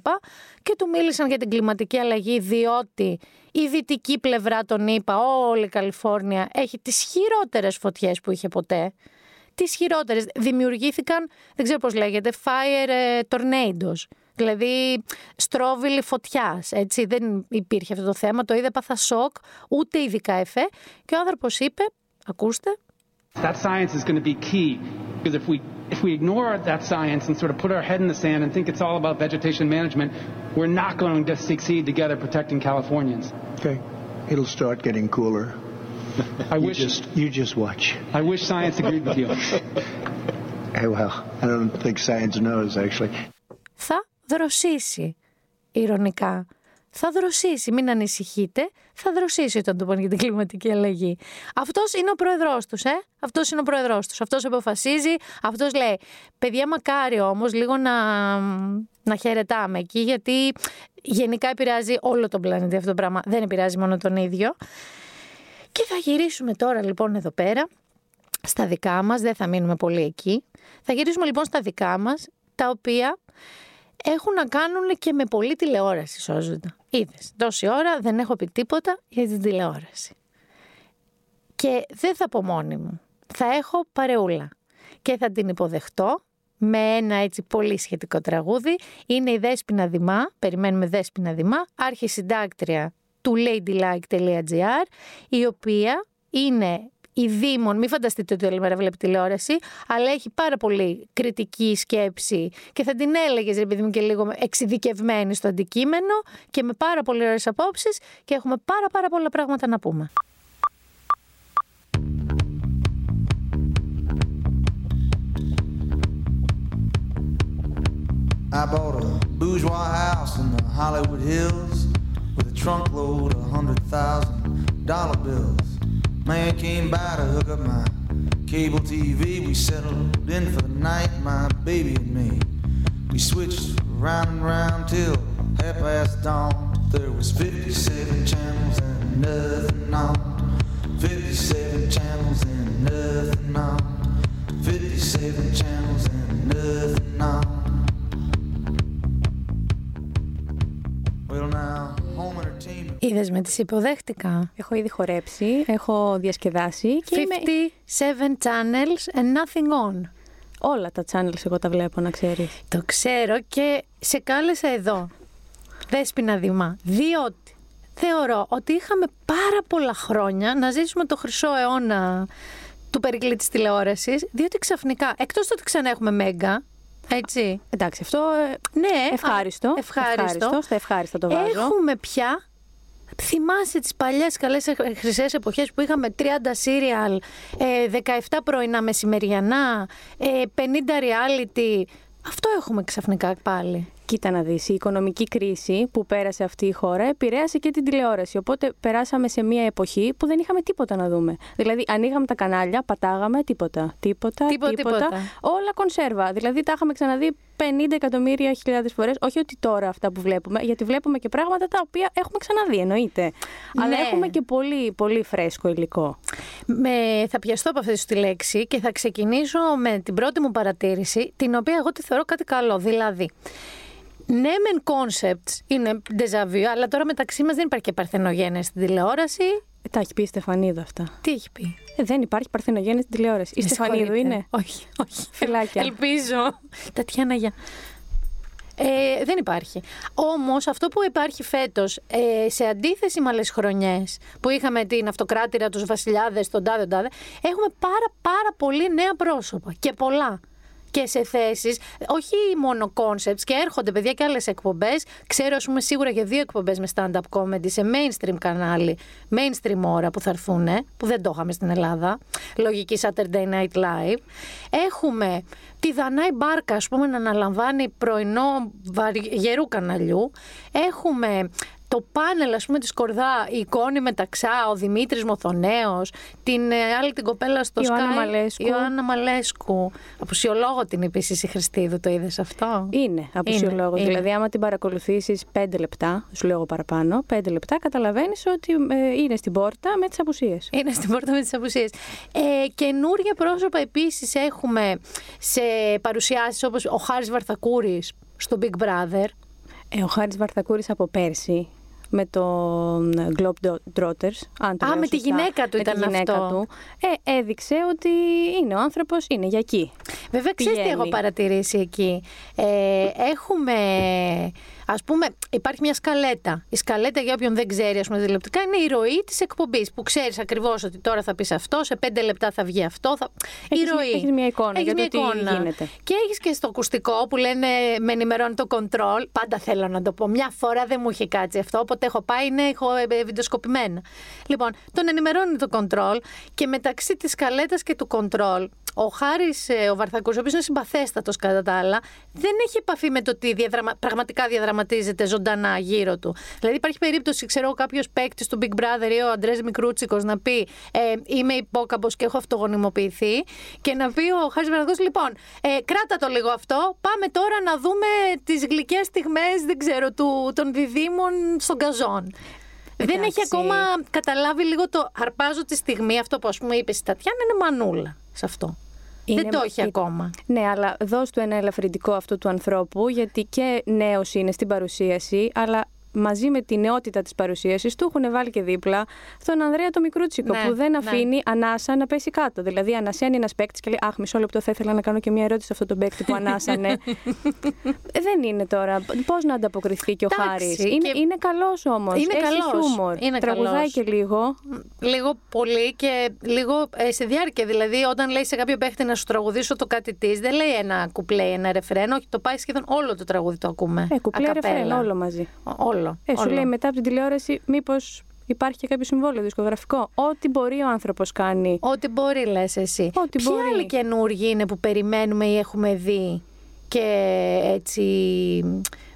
και του μίλησαν για την κλιματική αλλαγή, διότι η δυτική πλευρά των ΗΠΑ, όλη η Καλιφόρνια, έχει τις χειρότερες φωτιές που είχε ποτέ. Τις χειρότερες. Δημιουργήθηκαν, δεν ξέρω πώς λέγεται, fire ε, tornadoes. Δηλαδή, στρόβιλη φωτιά. Έτσι, δεν υπήρχε αυτό το θέμα. Το είδε πάθα σοκ, ούτε ειδικά εφέ. Και ο άνθρωπο είπε, ακούστε,
That science is going to be key because if we if we ignore that science and sort of put our head in the sand and think it's all about vegetation management, we're not going to succeed together protecting Californians.
Okay, it'll start getting cooler.
I
you
wish
just you just watch.
I wish science agreed with you.
hey, well, I don't think science knows actually.
Θα δροσίσει, ηρωνικά. θα δροσίσει. Μην ανησυχείτε, θα δροσίσει όταν το πάνε για την κλιματική αλλαγή. Αυτός είναι ο πρόεδρός τους, ε. Αυτός είναι ο πρόεδρός τους. Αυτός αποφασίζει, αυτός λέει. Παιδιά, μακάρι όμως λίγο να, να χαιρετάμε εκεί, γιατί γενικά επηρεάζει όλο τον πλανήτη αυτό το πράγμα. Δεν επηρεάζει μόνο τον ίδιο. Και θα γυρίσουμε τώρα λοιπόν εδώ πέρα στα δικά μας, δεν θα μείνουμε πολύ εκεί. Θα γυρίσουμε λοιπόν στα δικά μας, τα οποία έχουν να κάνουν και με πολλή τηλεόραση, σώζοντα. Είδες, τόση ώρα δεν έχω πει τίποτα για την τηλεόραση. Και δεν θα πω μόνη μου. Θα έχω παρεούλα. Και θα την υποδεχτώ με ένα έτσι πολύ σχετικό τραγούδι. Είναι η Δέσποινα Δημά, περιμένουμε Δέσποινα Δημά, άρχη συντάκτρια του ladylike.gr, η οποία είναι η Δήμον, μην φανταστείτε ότι όλη μέρα βλέπει τηλεόραση, αλλά έχει πάρα πολύ κριτική σκέψη και θα την έλεγες, ρε παιδί μου, και λίγο εξειδικευμένη στο αντικείμενο και με πάρα πολύ ωραίες απόψεις και έχουμε πάρα πάρα πολλά πράγματα να πούμε. I bought a bourgeois house in the Hollywood Hills with a trunk load of hundred thousand dollar bills. Man came by to hook up my cable TV. We settled in for the night, my baby and me. We switched round and round till half past dawn. There was 57 channels and nothing on. 57 channels and nothing on. 57 channels and nothing Είδες με τις υποδέχτηκα.
Έχω ήδη χορέψει, έχω διασκεδάσει.
Και 57 channels and nothing on.
Όλα τα channels εγώ τα βλέπω, να ξέρεις.
Το ξέρω και σε κάλεσα εδώ. Δέσποινα Δημά. Διότι θεωρώ ότι είχαμε πάρα πολλά χρόνια να ζήσουμε το χρυσό αιώνα του περικλή της τηλεόρασης, διότι ξαφνικά, εκτός ότι ξανά έχουμε Μέγκα, έτσι.
Εντάξει, αυτό. Ε, ναι, ευχάριστο.
ευχάριστο. ευχάριστο.
Στα ευχάριστα το βάζω.
Έχουμε πια. Θυμάσαι τις παλιές καλές χρυσές εποχές που είχαμε 30 σύριαλ, 17 πρωινά μεσημεριανά, 50 reality. Αυτό έχουμε ξαφνικά πάλι.
Κοίτα να δεις, η οικονομική κρίση που πέρασε αυτή η χώρα επηρέασε και την τηλεόραση. Οπότε περάσαμε σε μια εποχή που δεν είχαμε τίποτα να δούμε. Δηλαδή, ανοίγαμε τα κανάλια, πατάγαμε τίποτα. Τίποτα,
Τίποτα,
τίποτα.
τίποτα.
Όλα κονσέρβα. Δηλαδή, τα είχαμε ξαναδεί 50 εκατομμύρια χιλιάδες φορές. Όχι ότι τώρα αυτά που βλέπουμε, γιατί βλέπουμε και πράγματα τα οποία έχουμε ξαναδεί, εννοείται. Αλλά
Ναι.
έχουμε και πολύ, πολύ φρέσκο υλικό.
Με, θα πιαστώ από αυτή σου τη λέξη και θα ξεκινήσω με την πρώτη μου παρατήρηση, την οποία εγώ τη θεωρώ κάτι καλό. Δηλαδή, ναι, μεν concepts είναι déjà vu, αλλά τώρα μεταξύ μας δεν υπάρχει και παρθενογένεια στην τηλεόραση.
Ε, τα έχει πει η Στεφανίδου αυτά.
Τι έχει πει;
Ε, δεν υπάρχει παρθενογέννη στην τηλεόραση. Η
Με
Στεφανίδου
συγχωρείτε.
είναι.
Όχι, όχι.
Φυλάκια.
Ελπίζω. Τατιάνα, για. Ε, δεν υπάρχει. Όμως αυτό που υπάρχει φέτος, ε, σε αντίθεση με άλλες χρονιές που είχαμε την αυτοκράτηρα, τους βασιλιάδες, τον τάδε, τον τάδε, έχουμε πάρα πάρα πολύ νέα πρόσωπα και πολλά. Και σε θέσεις, όχι μόνο concepts, και έρχονται παιδιά και άλλες εκπομπές. Ξέρω, ας πούμε, σίγουρα για δύο εκπομπές με stand-up comedy σε mainstream κανάλι, mainstream ώρα που θα έρθουν, που δεν το είχαμε στην Ελλάδα. Λογική Saturday Night Live. Έχουμε τη Δανάη Μπάρκα, ας πούμε, να αναλαμβάνει πρωινό βαρι- γερού καναλιού. Έχουμε το πάνελ, ας πούμε, της Σκορδά, η εικόνη μεταξά, ο Δημήτρης Μοθονέος, την ε, άλλη την κοπέλα στο
Ιωάννα
Sky,
Μαλέσκου.
η Ιωάννα Μαλέσκου. Απουσιολόγο την επίσης η Χριστίδου, το είδες αυτό;
Είναι απουσιολόγο.
Είναι,
Δηλαδή,
είναι.
άμα την παρακολουθήσεις πέντε λεπτά, σου λέω εγώ παραπάνω, πέντε λεπτά, καταλαβαίνεις ότι ε, είναι στην πόρτα με τις απουσίες.
Είναι στην πόρτα με τις απουσίες. Ε, καινούργια πρόσωπα επίσης έχουμε σε παρουσιάσεις όπως ο Χάρης Βαρθακούρης στο Big Brother.
Ε, ο Χάρης Βαρθακούρης από πέρσι με το Globetrotters. Αν το
Α,
λέω
με τη
σωστά,
γυναίκα του
με τη
ήταν
γυναίκα
αυτό.
Του, ε, έδειξε ότι είναι ο άνθρωπος, είναι για εκεί.
Βέβαια, ξέρεις τι
Πηγαίνει.
έχω παρατηρήσει εκεί. Ε, έχουμε, ας πούμε, υπάρχει μια σκαλέτα. Η σκαλέτα, για όποιον δεν ξέρει, ας πούμε, τηλεοπτικά, είναι η ροή της εκπομπής, που ξέρεις ακριβώς ότι τώρα θα πεις αυτό, σε πέντε λεπτά θα βγει αυτό. Θα...
Έχεις
η
μια-
ροή.
έχεις μια εικόνα
Έχεις
για το
μια
τι
εικόνα.
γίνεται.
Και έχεις και στο ακουστικό που λένε με ενημερώνει το control. Πάντα θέλω να το πω. Μια φορά δεν μου είχε κάτσει αυτό, όποτε έχω πάει είναι έχω ε, βιντεοσκοπημένα. Λοιπόν, τον ενημερώνει το control και μεταξύ της σκαλέτας και του control ο Χάρης ο Βαρθακούς, ο οποίος είναι συμπαθέστατος κατά τα άλλα, δεν έχει επαφή με το τι διαδραμα... πραγματικά διαδραματίζεται ζωντανά γύρω του. Δηλαδή, υπάρχει περίπτωση, ξέρω εγώ, κάποιος παίκτης του Big Brother ή ο Αντρέ Μικρούτσικος να πει ε, Είμαι υπόκαμπος και έχω αυτογονιμοποιηθεί, και να πει ο Χάρης Βαρθακούς, Λοιπόν, ε, κράτα το λίγο αυτό. Πάμε τώρα να δούμε τις γλυκές στιγμές, δεν ξέρω, του, των διδήμων στον καζόν. Δεν έχει
Εντάξει.
ακόμα καταλάβει λίγο το αρπάζω τη στιγμή, αυτό που ας πούμε είπες η Τατιάνα, είναι μανούλα σε αυτό.
Είναι-
Δεν το έχει
ε,
ακόμα.
Ναι, αλλά δώσ' του ένα ελαφρυντικό αυτού του ανθρώπου, γιατί και νέος είναι στην παρουσίαση, αλλά μαζί με τη νεότητα της παρουσίασης του έχουν βάλει και δίπλα τον Ανδρέα το Μικρούτσικο,
Ναι,
που δεν
ναι.
αφήνει ανάσα να πέσει κάτω. Δηλαδή, ανασένει ένας παίκτης και λέει: Αχ, μισό λεπτό, θα ήθελα να κάνω και μια ερώτηση σε αυτόν τον παίκτη που ανάσανε. Ε, δεν είναι τώρα. Πώς να ανταποκριθεί και ο
Εντάξει,
Χάρης; Είναι,
και-
είναι καλός όμως.
Είναι
Έχει
καλός.
χιούμορ.
Είναι
Τραγουδάει
καλός.
και λίγο.
Λίγο πολύ και λίγο ε, σε διάρκεια. Δηλαδή, όταν λέει σε κάποιο παίχτη να σου τραγουδήσω το κάτι της, δεν λέει ένα κουπλέ, ένα ρεφρέν. Όχι, το πάει σχεδόν όλο το τραγούδι το ακούμε.
Ε, κουπλέ
ακαπέλα.
ρεφρέν, όλο μαζί.
Ό- Όλο.
Ε, σου
όλο.
λέει μετά από την τηλεόραση, μήπως υπάρχει και κάποιο συμβόλαιο δισκογραφικό. Ό,τι μπορεί ο άνθρωπος κάνει.
Ό,τι μπορεί, λες εσύ.
Ό,τι
Ποιοι
μπορεί.
άλλοι καινούργοι είναι που περιμένουμε ή έχουμε δει και έτσι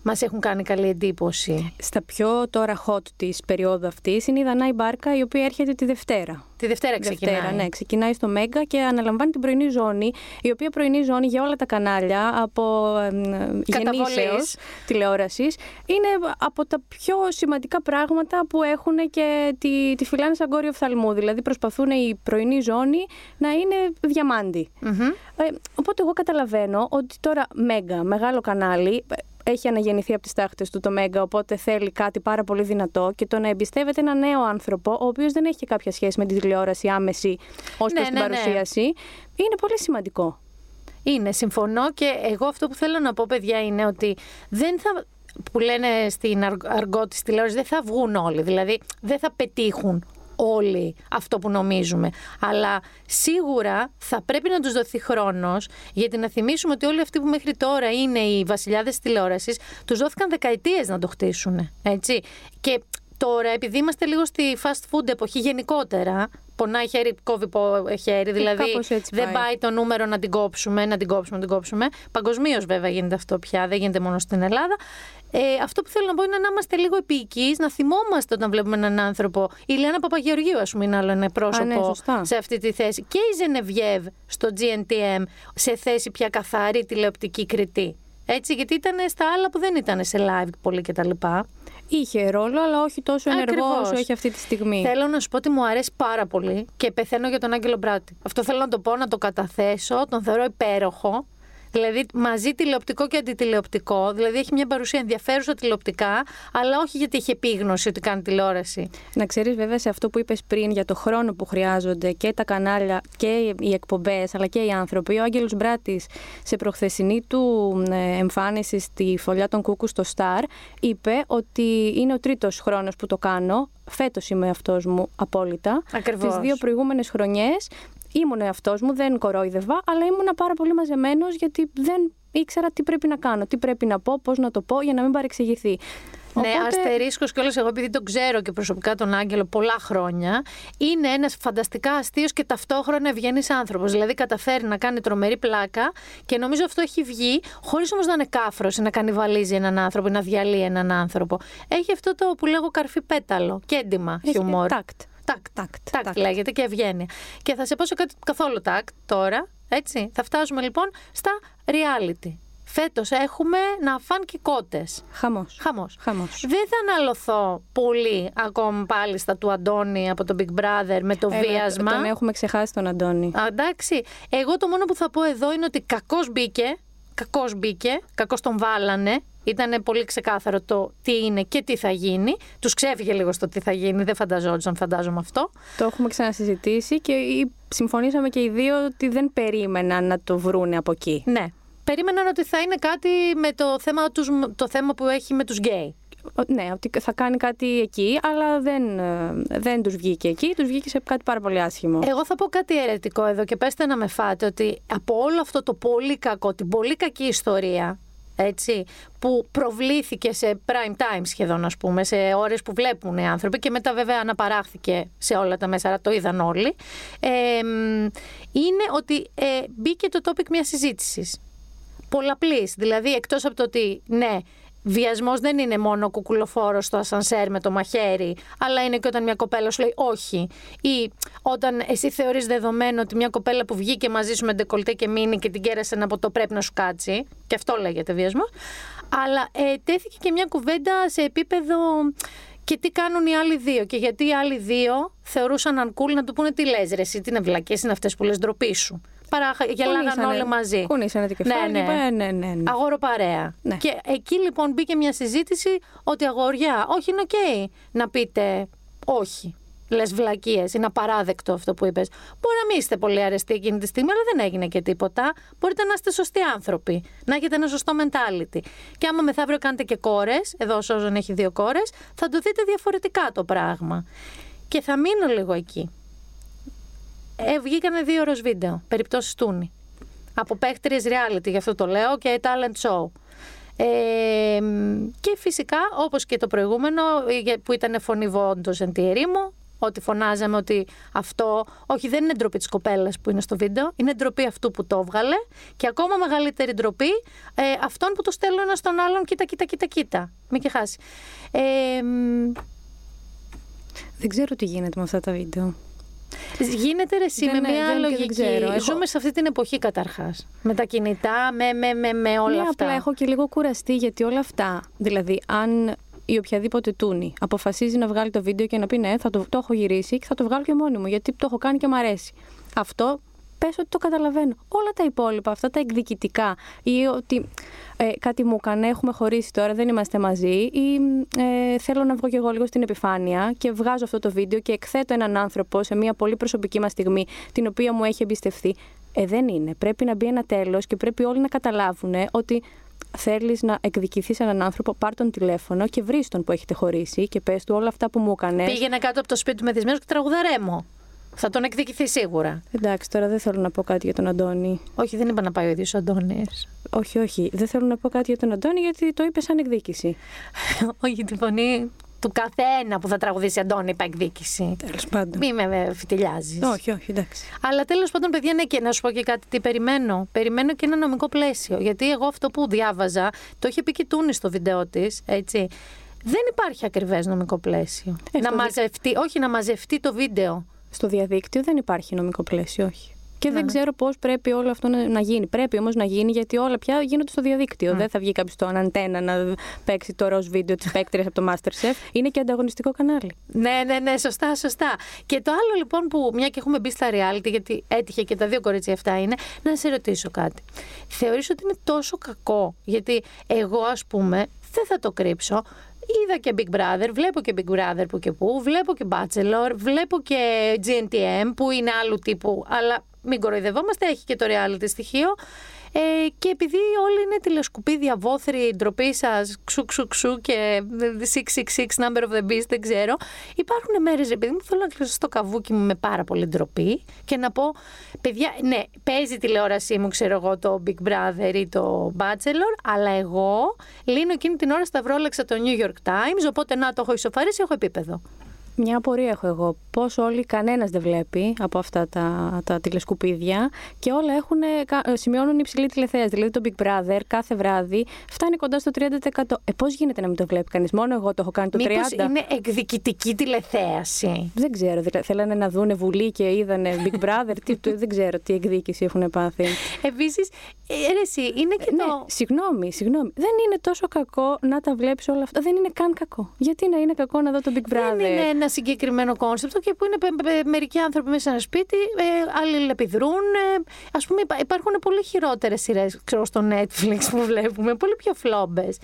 μας έχουν κάνει καλή εντύπωση.
Στα πιο τώρα hot της περίοδου αυτής είναι η Δανάη Μπάρκα, η οποία έρχεται τη Δευτέρα.
Τη Δευτέρα ξεκινάει.
Δευτέρα, ναι, ξεκινάει στο Μέγκα και αναλαμβάνει την πρωινή ζώνη, η οποία πρωινή ζώνη για όλα τα κανάλια από εμ,
Καταβολής.
γεννήσεως τηλεόρασης είναι από τα πιο σημαντικά πράγματα που έχουν και τη, τη φυλάνε σαν κόριο φθαλμού. Δηλαδή προσπαθούν η πρωινή ζώνη να είναι διαμάντη. Ε, οπότε εγώ καταλαβαίνω ότι τώρα Μέγκα, μεγάλο κανάλι, ε, έχει αναγεννηθεί από τις τάχτες του το Μέγκα, οπότε θέλει κάτι πάρα πολύ δυνατό και το να εμπιστεύεται ένα νέο άνθρωπο, ο οποίος δεν έχει και κάποια σχέση με την τηλεόραση άμεση ως
Ναι,
προς την
ναι, ναι.
παρουσίαση, είναι πολύ σημαντικό.
Είναι, συμφωνώ και εγώ αυτό που θέλω να πω, παιδιά, είναι ότι δεν θα. που λένε στην αρ- αργό της τηλεόρασης, δεν θα βγουν όλοι. Δηλαδή, δεν θα πετύχουν όλοι αυτό που νομίζουμε. Αλλά σίγουρα θα πρέπει να τους δοθεί χρόνος, γιατί να θυμίσουμε ότι όλοι αυτοί που μέχρι τώρα είναι οι βασιλιάδες τη τηλεόρασης, τους δόθηκαν δεκαετίες να το χτίσουν. Έτσι. Και Τώρα, επειδή είμαστε λίγο στη fast food εποχή γενικότερα, πονάει χέρι, κόβει χέρι, δηλαδή δεν πάει. πάει το νούμερο να την κόψουμε, να την κόψουμε, να την κόψουμε. Παγκοσμίως βέβαια γίνεται αυτό πια, δεν γίνεται μόνο στην Ελλάδα. Ε, αυτό που θέλω να πω είναι να είμαστε λίγο επίκει, να θυμόμαστε όταν βλέπουμε έναν άνθρωπο. Η Λένα Παπαγεωργίου, ας πούμε, είναι άλλο ένα πρόσωπο ναι, σε αυτή τη θέση. Και η Ζενεβιέβ στο GNTM σε θέση πια καθαρή τηλεοπτική κριτή. Έτσι, γιατί ήταν στα άλλα που δεν ήταν σε live πολύ κτλ.
Είχε ρόλο, αλλά όχι τόσο ενεργός όσο έχει αυτή τη στιγμή.
Θέλω να σου πω ότι μου αρέσει πάρα πολύ και πεθαίνω για τον Άγγελο Μπράτη. Αυτό θέλω να το πω, να το καταθέσω. Τον θεωρώ υπέροχο. Δηλαδή μαζί τηλεοπτικό και αντιτηλεοπτικό. Δηλαδή έχει μια παρουσία ενδιαφέρουσα τηλεοπτικά, αλλά όχι γιατί έχει επίγνωση ότι κάνει τηλεόραση.
Να ξέρεις βέβαια σε αυτό που είπες πριν για το χρόνο που χρειάζονται και τα κανάλια και οι εκπομπές, αλλά και οι άνθρωποι. Ο Άγγελος Μπράτης σε προχθεσινή του ε, εμφάνιση στη φωλιά των Κούκου στο Star είπε ότι είναι ο τρίτος χρόνος που το κάνω. Φέτος είμαι αυτός μου απόλυτα.
Ακριβώς.
Τις δύο προηγούμενες χρονιές ήμουν εαυτός μου, δεν κορόιδευα, αλλά ήμουν πάρα πολύ μαζεμένος γιατί δεν ήξερα τι πρέπει να κάνω, τι πρέπει να πω, πώς να το πω για να μην παρεξηγηθεί.
Ναι, Οπότε... αστερίσκος κιόλας, εγώ επειδή τον ξέρω και προσωπικά τον Άγγελο πολλά χρόνια, είναι ένας φανταστικά αστείος και ταυτόχρονα ευγενής άνθρωπος. Δηλαδή καταφέρει να κάνει τρομερή πλάκα και νομίζω αυτό έχει βγει, χωρίς όμως να είναι κάφρος ή να κανιβαλίζει έναν άνθρωπο ή να διαλύει έναν άνθρωπο. Έχει αυτό το που λέγω καρφί πέταλο και έντιμα χιουμόρ.
Τάκτ.
Τάκ, τάκ, τάκ, λέγεται και ευγένεια. Και θα σε πω σε κάτι καθόλου τάκ τώρα, έτσι. Θα φτάσουμε λοιπόν στα reality. Φέτος έχουμε να φαν και κότες.
Χαμός.
Χαμός. Δεν θα αναλωθώ πολύ ακόμα πάλι στα του Αντώνη από το Big Brother με το βίασμα.
Τον έχουμε ξεχάσει τον Αντώνη.
Α, εντάξει. Εγώ το μόνο που θα πω εδώ είναι ότι κακό μπήκε. Κακό μπήκε. Κακό τον βάλανε. Ήταν πολύ ξεκάθαρο το τι είναι και τι θα γίνει. Τους ξέφυγε λίγο στο τι θα γίνει, δεν φανταζόντουσαν, φαντάζομαι αυτό.
Το έχουμε ξανασυζητήσει και συμφωνήσαμε και οι δύο ότι δεν περίμεναν να το βρούνε από εκεί.
Ναι. Περίμεναν ότι θα είναι κάτι με το θέμα, τους, το θέμα που έχει με τους γκέι.
Ναι, ότι θα κάνει κάτι εκεί, αλλά δεν, ε, δεν τους βγήκε εκεί, τους βγήκε σε κάτι πάρα πολύ άσχημο.
Εγώ θα πω κάτι αιρετικό εδώ και πέστε να με φάτε ότι από όλο αυτό το πολύ κακό, την πολύ κακή ιστορία έτσι, που προβλήθηκε σε prime time σχεδόν, ας πούμε, σε ώρες που βλέπουν οι άνθρωποι και μετά βέβαια αναπαράχθηκε σε όλα τα μέσα, το είδαν όλοι, είναι ότι ε, μπήκε το topic μιας συζήτησης. Πολλαπλής, δηλαδή εκτός από το ότι ναι, Βιασμός δεν είναι μόνο κουκουλοφόρος στο ασανσέρ με το μαχαίρι, αλλά είναι και όταν μια κοπέλα σου λέει όχι. Ή όταν εσύ θεωρείς δεδομένο ότι μια κοπέλα που βγήκε μαζί σου με ντεκολτέ και μείνει και την κέρασε από το πρέπει να σου κάτσει. Και αυτό λέγεται βιασμός. Αλλά ε, τέθηκε και μια κουβέντα σε επίπεδο και τι κάνουν οι άλλοι δύο. Και γιατί οι άλλοι δύο θεωρούσαν αν cool να του πούνε τι λες ρε εσύ, τι είναι βλακές, είναι αυτές που λες ντροπή σου παρά γελάγαν όλοι μαζί.
Κουνήσανε την κεφάλι. Ναι, ναι. ναι, ναι, ναι.
Αγόρο παρέα. Ναι. Και εκεί λοιπόν μπήκε μια συζήτηση ότι αγόρια, όχι είναι οκ να πείτε όχι. Λες βλακίες, είναι απαράδεκτο αυτό που είπες. Μπορεί να μην είστε πολύ αρεστοί εκείνη τη στιγμή, αλλά δεν έγινε και τίποτα. Μπορείτε να είστε σωστοί άνθρωποι, να έχετε ένα σωστό mentality. Και άμα μεθαύριο κάνετε και κόρες, εδώ όσον έχει δύο κόρες, θα το δείτε διαφορετικά το πράγμα. Και θα μείνω λίγο εκεί ε, βγήκανε δύο ώρες βίντεο, περιπτώσεις Τούνη. Από παίχτριες reality, γι' αυτό το λέω, και talent show. Ε, και φυσικά, όπως και το προηγούμενο, ε, που ήταν φωνή βόντος εν τη ερήμο, ότι φωνάζαμε ότι αυτό, όχι δεν είναι ντροπή της κοπέλας που είναι στο βίντεο, είναι ντροπή αυτού που το έβγαλε και ακόμα μεγαλύτερη ντροπή ε, αυτών που το στέλνουν ένα στον άλλον, κοίτα, κοίτα, κοίτα, κοίτα. Μην και χάσει. Ε,
δεν ξέρω τι γίνεται με αυτά τα βίντεο.
Γίνεται ρε εσύ, με μια λογική. ξέρω. Ζούμε σε αυτή την εποχή καταρχάς. Με τα κινητά, με, με, με, με όλα
ναι,
αυτά.
Απλά έχω και λίγο κουραστεί γιατί όλα αυτά. Δηλαδή, αν η οποιαδήποτε τούνη αποφασίζει να βγάλει το βίντεο και να πει ναι, θα το, το έχω γυρίσει και θα το βγάλω και μόνη μου γιατί το έχω κάνει και μου αρέσει. Αυτό πες ότι το καταλαβαίνω. Όλα τα υπόλοιπα, αυτά τα εκδικητικά ή ότι ε, κάτι μου έκανε, έχουμε χωρίσει τώρα, δεν είμαστε μαζί ή ε, θέλω να βγω κι εγώ λίγο στην επιφάνεια και βγάζω αυτό το βίντεο και εκθέτω έναν άνθρωπο σε μια πολύ προσωπική μας στιγμή την οποία μου έχει εμπιστευτεί. Ε, δεν είναι. Πρέπει να μπει ένα τέλος και πρέπει όλοι να καταλάβουν ότι θέλεις να εκδικηθείς έναν άνθρωπο, πάρ τον τηλέφωνο και βρεις τον που έχετε χωρίσει και πες του όλα αυτά που μου έκανες.
Πήγαινε κάτω από το σπίτι του μεθυσμένο και τραγουδαρέμο. Θα τον εκδικηθεί σίγουρα.
Εντάξει, τώρα δεν θέλω να πω κάτι για τον Αντώνη.
Όχι, δεν είπα να πάει ο ίδιος ο Αντώνης.
Όχι, όχι. Δεν θέλω να πω κάτι για τον Αντώνη γιατί το είπε σαν εκδίκηση.
όχι, τη φωνή του καθένα που θα τραγουδήσει Αντώνη είπα εκδίκηση.
Τέλος πάντων.
Μη με φιτιλιάζει.
Όχι, όχι, εντάξει.
Αλλά τέλος πάντων, παιδιά, ναι, και να σου πω και κάτι. Τι περιμένω. Περιμένω και ένα νομικό πλαίσιο. Γιατί εγώ αυτό που διάβαζα, το είχε πει και Τούνη στο βίντεο της, έτσι. Δεν υπάρχει ακριβές νομικό πλαίσιο.
Ε,
να
στο δι-
μαζευτεί, όχι να μαζευτεί το βίντεο.
Στο διαδίκτυο δεν υπάρχει νομικό πλαίσιο, όχι. Και
Ναι.
δεν ξέρω πώς πρέπει όλο αυτό να, να γίνει. Πρέπει όμως να γίνει γιατί όλα πια γίνονται στο διαδίκτυο. Δεν θα βγει κάποιος στο αντένα να παίξει το ροζ βίντεο της παίκτριας από το Masterchef. Είναι και ανταγωνιστικό κανάλι.
Ναι, ναι, ναι, σωστά, σωστά. Και το άλλο λοιπόν που, μια και έχουμε μπει στα reality, γιατί έτυχε και τα δύο κορίτσια αυτά είναι, να σε ρωτήσω κάτι. Θεωρείς ότι είναι τόσο κακό, γιατί εγώ ας πούμε δεν θα το κρύψω, Είδα και Big Brother, βλέπω και Big Brother που και που, βλέπω και Bachelor, βλέπω και GNTM που είναι άλλου τύπου, αλλά μην κοροϊδευόμαστε, έχει και το reality στοιχείο. Ε, και επειδή όλοι είναι τηλεσκουπίδια, βόθροι, ντροπή σας, ξου ξου ξου και 666 number of the beast, δεν ξέρω. Υπάρχουν μέρες, επειδή μου θέλω να κλείσω στο καβούκι μου με πάρα πολύ ντροπή και να πω, παιδιά, ναι, παίζει τηλεόρασή μου, ξέρω εγώ, το Big Brother ή το Bachelor, αλλά εγώ λύνω εκείνη την ώρα σταυρόλεξα το New York Times, οπότε να το έχω ισοφαρίσει, έχω επίπεδο.
Μια απορία έχω εγώ. Πώς όλοι, κανένας δεν βλέπει από αυτά τα, τα τηλεσκουπίδια και όλα έχουν, κα- σημειώνουν υψηλή τηλεθέαση. Δηλαδή το Big Brother κάθε βράδυ φτάνει κοντά στο 30%. Ε, πώς γίνεται να μην το βλέπει κανείς, Μόνο εγώ το έχω κάνει το 30%.
Μήπως είναι εκδικητική τηλεθέαση;
Δεν ξέρω. Δηλαδή, θέλανε να δούνε βουλή και είδανε Big Brother. τι, το- δεν ξέρω τι εκδίκηση έχουν πάθει.
Επίσης, εσύ, είναι και
ναι,
το.
συγγνώμη, συγγνώμη. Δεν είναι τόσο κακό να τα βλέπεις όλα αυτά. Δεν είναι καν κακό. Γιατί να είναι κακό να δω το Big Brother;
Δεν είναι ένα συγκεκριμένο concept και που είναι πε- πε- μερικοί άνθρωποι μέσα σε ένα σπίτι, ε, αλληλεπιδρούν. Ε, ας πούμε, υπά- υπάρχουν πολύ χειρότερες σειρές στο Netflix που βλέπουμε, πολύ πιο φλόμπες.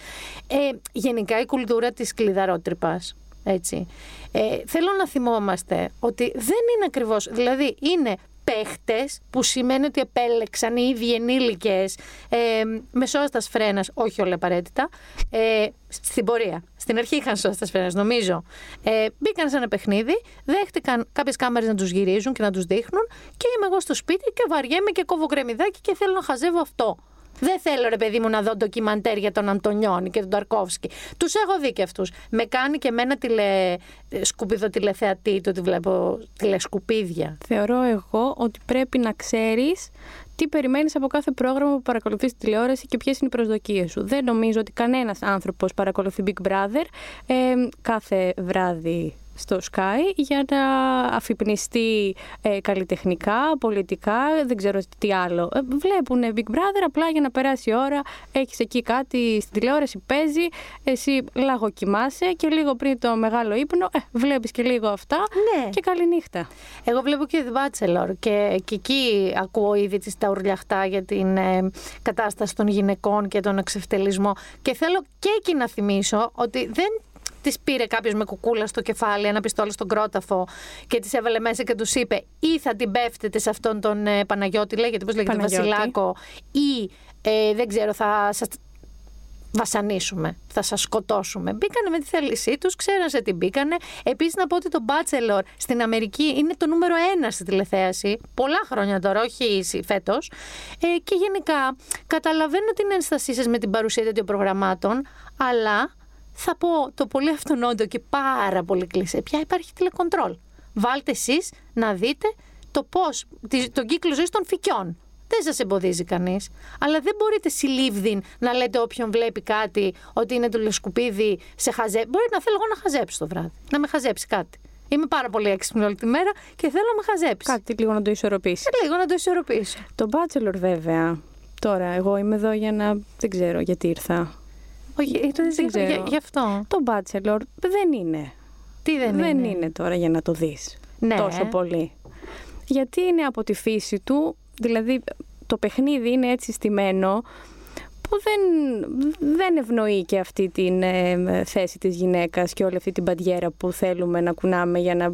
Ε, γενικά η κουλτούρα της κλειδαρότρυπας. Έτσι. Ε, θέλω να θυμόμαστε ότι δεν είναι ακριβώς, δηλαδή είναι παίχτες που σημαίνει ότι επέλεξαν οι ίδιοι ενήλικες ε, με φρένας, όχι όλα απαραίτητα, ε, στην πορεία. Στην αρχή είχαν σώστας φρένας, νομίζω. Ε, μπήκαν σε ένα παιχνίδι, δέχτηκαν κάποιες κάμερες να τους γυρίζουν και να τους δείχνουν και είμαι εγώ στο σπίτι και βαριέμαι και κόβω κρεμμυδάκι και θέλω να χαζεύω αυτό. Δεν θέλω ρε παιδί μου να δω ντοκιμαντέρ για τον Αντωνιόνι και τον Ταρκόφσκι. Τους έχω δει και αυτούς. Με κάνει και εμένα τηλε... σκουπίδο τηλεθεατή, το ότι βλέπω τηλεσκουπίδια.
Θεωρώ εγώ ότι πρέπει να ξέρεις τι περιμένεις από κάθε πρόγραμμα που παρακολουθείς στη τηλεόραση και ποιες είναι οι προσδοκίες σου. Δεν νομίζω ότι κανένας άνθρωπος παρακολουθεί Big Brother ε, κάθε βράδυ στο Sky για να αφυπνιστεί ε, καλλιτεχνικά, πολιτικά, δεν ξέρω τι άλλο. Ε, βλέπουν Big Brother απλά για να περάσει η ώρα, έχεις εκεί κάτι στην τηλεόραση, παίζει, εσύ λαγοκοιμάσαι και λίγο πριν το μεγάλο ύπνο ε, βλέπεις και λίγο αυτά
Ναι.
και καλή νύχτα.
Εγώ βλέπω και The Bachelor και, και εκεί ακούω ήδη τις τα ουρλιαχτά για την ε, κατάσταση των γυναικών και τον εξευτελισμό. Και θέλω και εκεί να θυμίσω ότι δεν της πήρε κάποιος με κουκούλα στο κεφάλι, ένα πιστόλι στον κρόταφο και της έβαλε μέσα και τους είπε ή θα την πέφτετε σε αυτόν τον ε, Παναγιώτη, λέγεται πώς λέγεται,
Παναγιώτη.
Βασιλάκο, ή ε, δεν ξέρω, θα σας βασανίσουμε, θα σας σκοτώσουμε. Μπήκανε με τη θέλησή τους, ξέραν σε τι μπήκανε. Επίσης να πω ότι το Bachelor στην Αμερική είναι το νούμερο ένα στη τηλεθέαση, πολλά χρόνια τώρα, όχι σι- φέτος. Ε, και γενικά καταλαβαίνω την ένστασή σας με την παρουσία τέτοιων προγραμμάτων, αλλά θα πω το πολύ αυτονόητο και πάρα πολύ κλεισέ, πια υπάρχει τηλεκοντρόλ. Βάλτε εσείς να δείτε το πώς, τη- τον κύκλο ζωής των φυκιών. Δεν σας εμποδίζει κανείς. Αλλά δεν μπορείτε συλλήβδιν να λέτε όποιον βλέπει κάτι ότι είναι τουλεσκουπίδι σε χαζέ. Μπορεί να θέλω εγώ να χαζέψω το βράδυ. Να με χαζέψει κάτι. Είμαι πάρα πολύ έξυπνη όλη τη μέρα και θέλω να με χαζέψει.
Κάτι λίγο να το ισορροπήσει.
Ε, Λίγο να το ισορροπήσω.
Το Bachelor βέβαια. Τώρα, εγώ είμαι εδώ για να. Δεν ξέρω γιατί ήρθα.
Όχι, ε, το-
Δεν ξέρω.
για- Γι' αυτό.
Το Bachelor δεν είναι.
Τι δεν,
δεν είναι; τώρα για να το δεις
Ναι.
τόσο πολύ. Γιατί είναι από τη φύση του, δηλαδή το παιχνίδι είναι έτσι στημένο που δεν, δεν ευνοεί και αυτή την ε, θέση της γυναίκας και όλη αυτή την παντιέρα που θέλουμε να κουνάμε για να...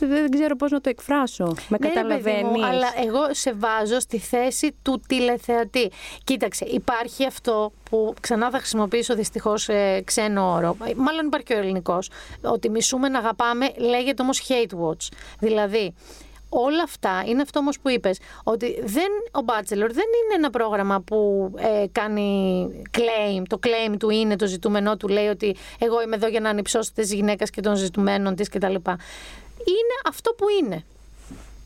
ε, Δεν ξέρω πώς να το εκφράσω. Με
Ναι, ρε παιδί
καταλαβαίνεις.
μου, αλλά εγώ σε βάζω στη θέση του τηλεθεατή. Κοίταξε, υπάρχει αυτό που ξανά θα χρησιμοποιήσω δυστυχώς ξένο όρο. Ε, Μάλλον υπάρχει και ο ελληνικός. Ότι μισούμε να αγαπάμε, λέγεται όμως hate watch. Δηλαδή, όλα αυτά είναι αυτό όμως που είπες. Ότι δεν, ο Bachelor δεν είναι ένα πρόγραμμα που ε, κάνει claim. Το claim του είναι το ζητούμενό του, λέει ότι εγώ είμαι εδώ για να ανυψώσω τη γυναίκα και των ζητουμένων της κτλ. Είναι αυτό που είναι.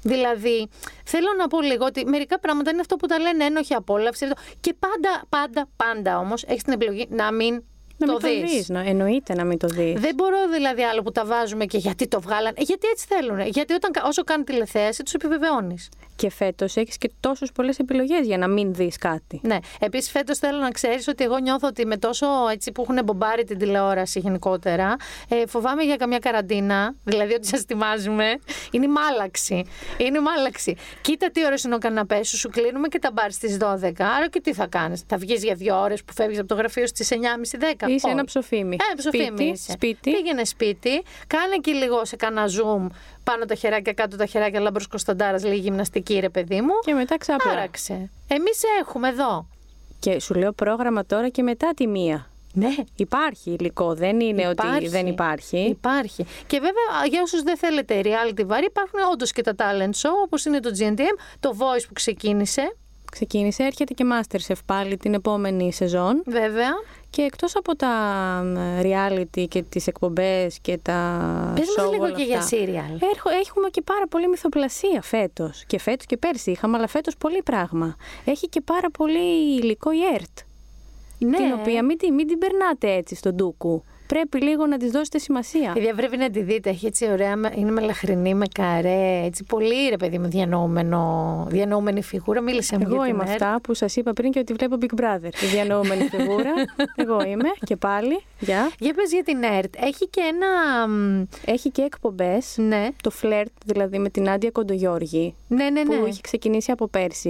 Δηλαδή, θέλω να πω λίγο ότι μερικά πράγματα είναι αυτό που τα λένε ένοχη απόλαυση. Και πάντα, πάντα, πάντα όμως έχεις την επιλογή να μην
να
το
μην
δεις.
το δεις. Εννοείται να μην το δεις.
Δεν μπορώ δηλαδή άλλο που τα βάζουμε και γιατί το βγάλανε. Γιατί έτσι θέλουν. Γιατί όταν, όσο κάνουν τηλεθέαση, τους επιβεβαιώνεις.
Και φέτος έχεις και τόσες πολλές επιλογές για να μην δεις κάτι.
Ναι. Επίσης, φέτος θέλω να ξέρεις ότι εγώ νιώθω ότι με τόσο έτσι που έχουν μπομπάρει την τηλεόραση γενικότερα, ε, φοβάμαι για καμιά καραντίνα. Δηλαδή ότι σας ετοιμάζουμε. Είναι μάλαξη. Είναι μάλαξη. Κοίτα τι ώρε είναι ο καναπές σου, σου κλείνουμε και τα μπαρ στις 12. Άρα και τι θα κάνεις. Θα βγεις για δύο ώρες που φεύγεις από το γραφείο στις 9.30-10.
Είσαι ένα ψοφίμι.
Ε, ψοφίμι
σπίτι,
είσαι.
σπίτι.
Πήγαινε σπίτι, κάνε και λίγο σε κάνα zoom πάνω τα χεράκια, κάτω τα χεράκια, λάμπρος Κωνσταντάρας, λίγη γυμναστική, ρε παιδί μου.
Και μετά ξάπλα.
Άραξε. Εμείς έχουμε εδώ.
Και σου λέω πρόγραμμα τώρα και μετά τη μία.
Ναι.
Υπάρχει υλικό, δεν είναι ότι δεν υπάρχει.
Υπάρχει. Και βέβαια, για όσους δεν θέλετε reality βαρύ, υπάρχουν όντως και τα talent show, όπως είναι το GNTM, το Voice που ξεκίνησε.
Ξεκίνησε, έρχεται και Masterchef πάλι την επόμενη σεζόν.
Βέβαια.
Και εκτός από τα reality και τις εκπομπές και τα
Πες
show
μας λίγο
όλα
και για
αυτά,
serial.
Έρχο, έχουμε και πάρα πολύ μυθοπλασία φέτος. Και φέτος και πέρσι είχαμε, αλλά φέτος πολύ πράγμα. Έχει και πάρα πολύ υλικό η ΕΡΤ.
Ναι.
Την οποία μην, την- μην την περνάτε έτσι στον ντούκου. Πρέπει λίγο να της δώσετε σημασία.
Παιδιά, πρέπει να τη δείτε. Έχει έτσι ωραία, με- είναι μελαχρινή, με καρέ. Έτσι πολύ ρε παιδί μου, διανοούμενο, διανοούμενη φιγούρα. Μίλησε μου
Εγώ
για την
είμαι
ΕΡΤ.
αυτά που σας είπα πριν και ότι βλέπω Big Brother. Τη διανοούμενη φιγούρα. Εγώ είμαι και πάλι. Γεια.
Για πες για την ΕΡΤ. Έχει και ένα. μ,
Έχει και εκπομπές.
Ναι,
Το φλερτ δηλαδή με την Άντια Κοντογιώργη
ναι, ναι. ναι.
που έχει ξεκινήσει από πέρσι,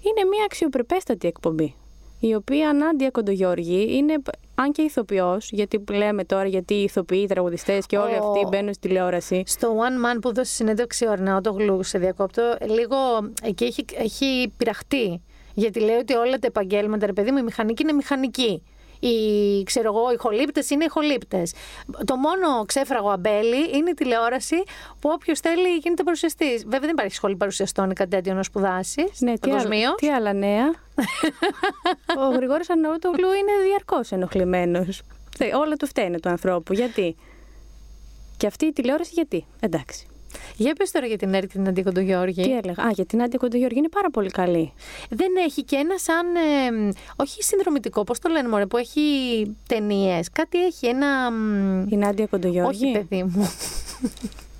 είναι μια αξιοπρεπέστατη εκπομπή. Η οποία Νάντια Κοντογιώργη είναι, αν και ηθοποιός, γιατί λέμε τώρα γιατί οι ηθοποιοί, οι τραγουδιστές και όλοι
Ο-
αυτοί μπαίνουν στη τηλεόραση.
Στο One Man που δώσε συνέντευξη ο Αρναό Γλου σε διακόπτω, λίγο εκεί έχει, έχει πειραχτεί. Γιατί λέει ότι όλα τα επαγγέλματα, ρε παιδί μου, η μηχανική είναι μηχανική. Οι, ξέρω εγώ, οι χολύπτες είναι οι χολύπτες. Το μόνο ξέφραγο αμπέλι είναι η τηλεόραση που όποιος θέλει γίνεται παρουσιαστής. Βέβαια δεν υπάρχει σχολή παρουσιαστών ή κάτι τέτοιο να σπουδάσει.
Ναι, τι, άλλα,
παγκοσμίως.
τι άλλα νέα; Ο Γρηγόρης Αρναούτογλου είναι διαρκώς ενοχλημένος. Θε- Όλα του φταίνε του ανθρώπου. Γιατί; Και αυτή η τηλεόραση γιατί; Εντάξει.
Για πες τώρα για την ΕΡΤ και την Αντίκοντο Γιώργη.
Τι έλεγα; Α, για την Άντια Κοντογιώργη είναι πάρα πολύ καλή.
Δεν έχει και ένα σαν. ε, όχι συνδρομητικό, πώς το λένε, μωρέ, που έχει ταινίες. Κάτι έχει, ένα. μ,
Η Νάντια Κοντογιώργη.
Όχι, παιδί μου.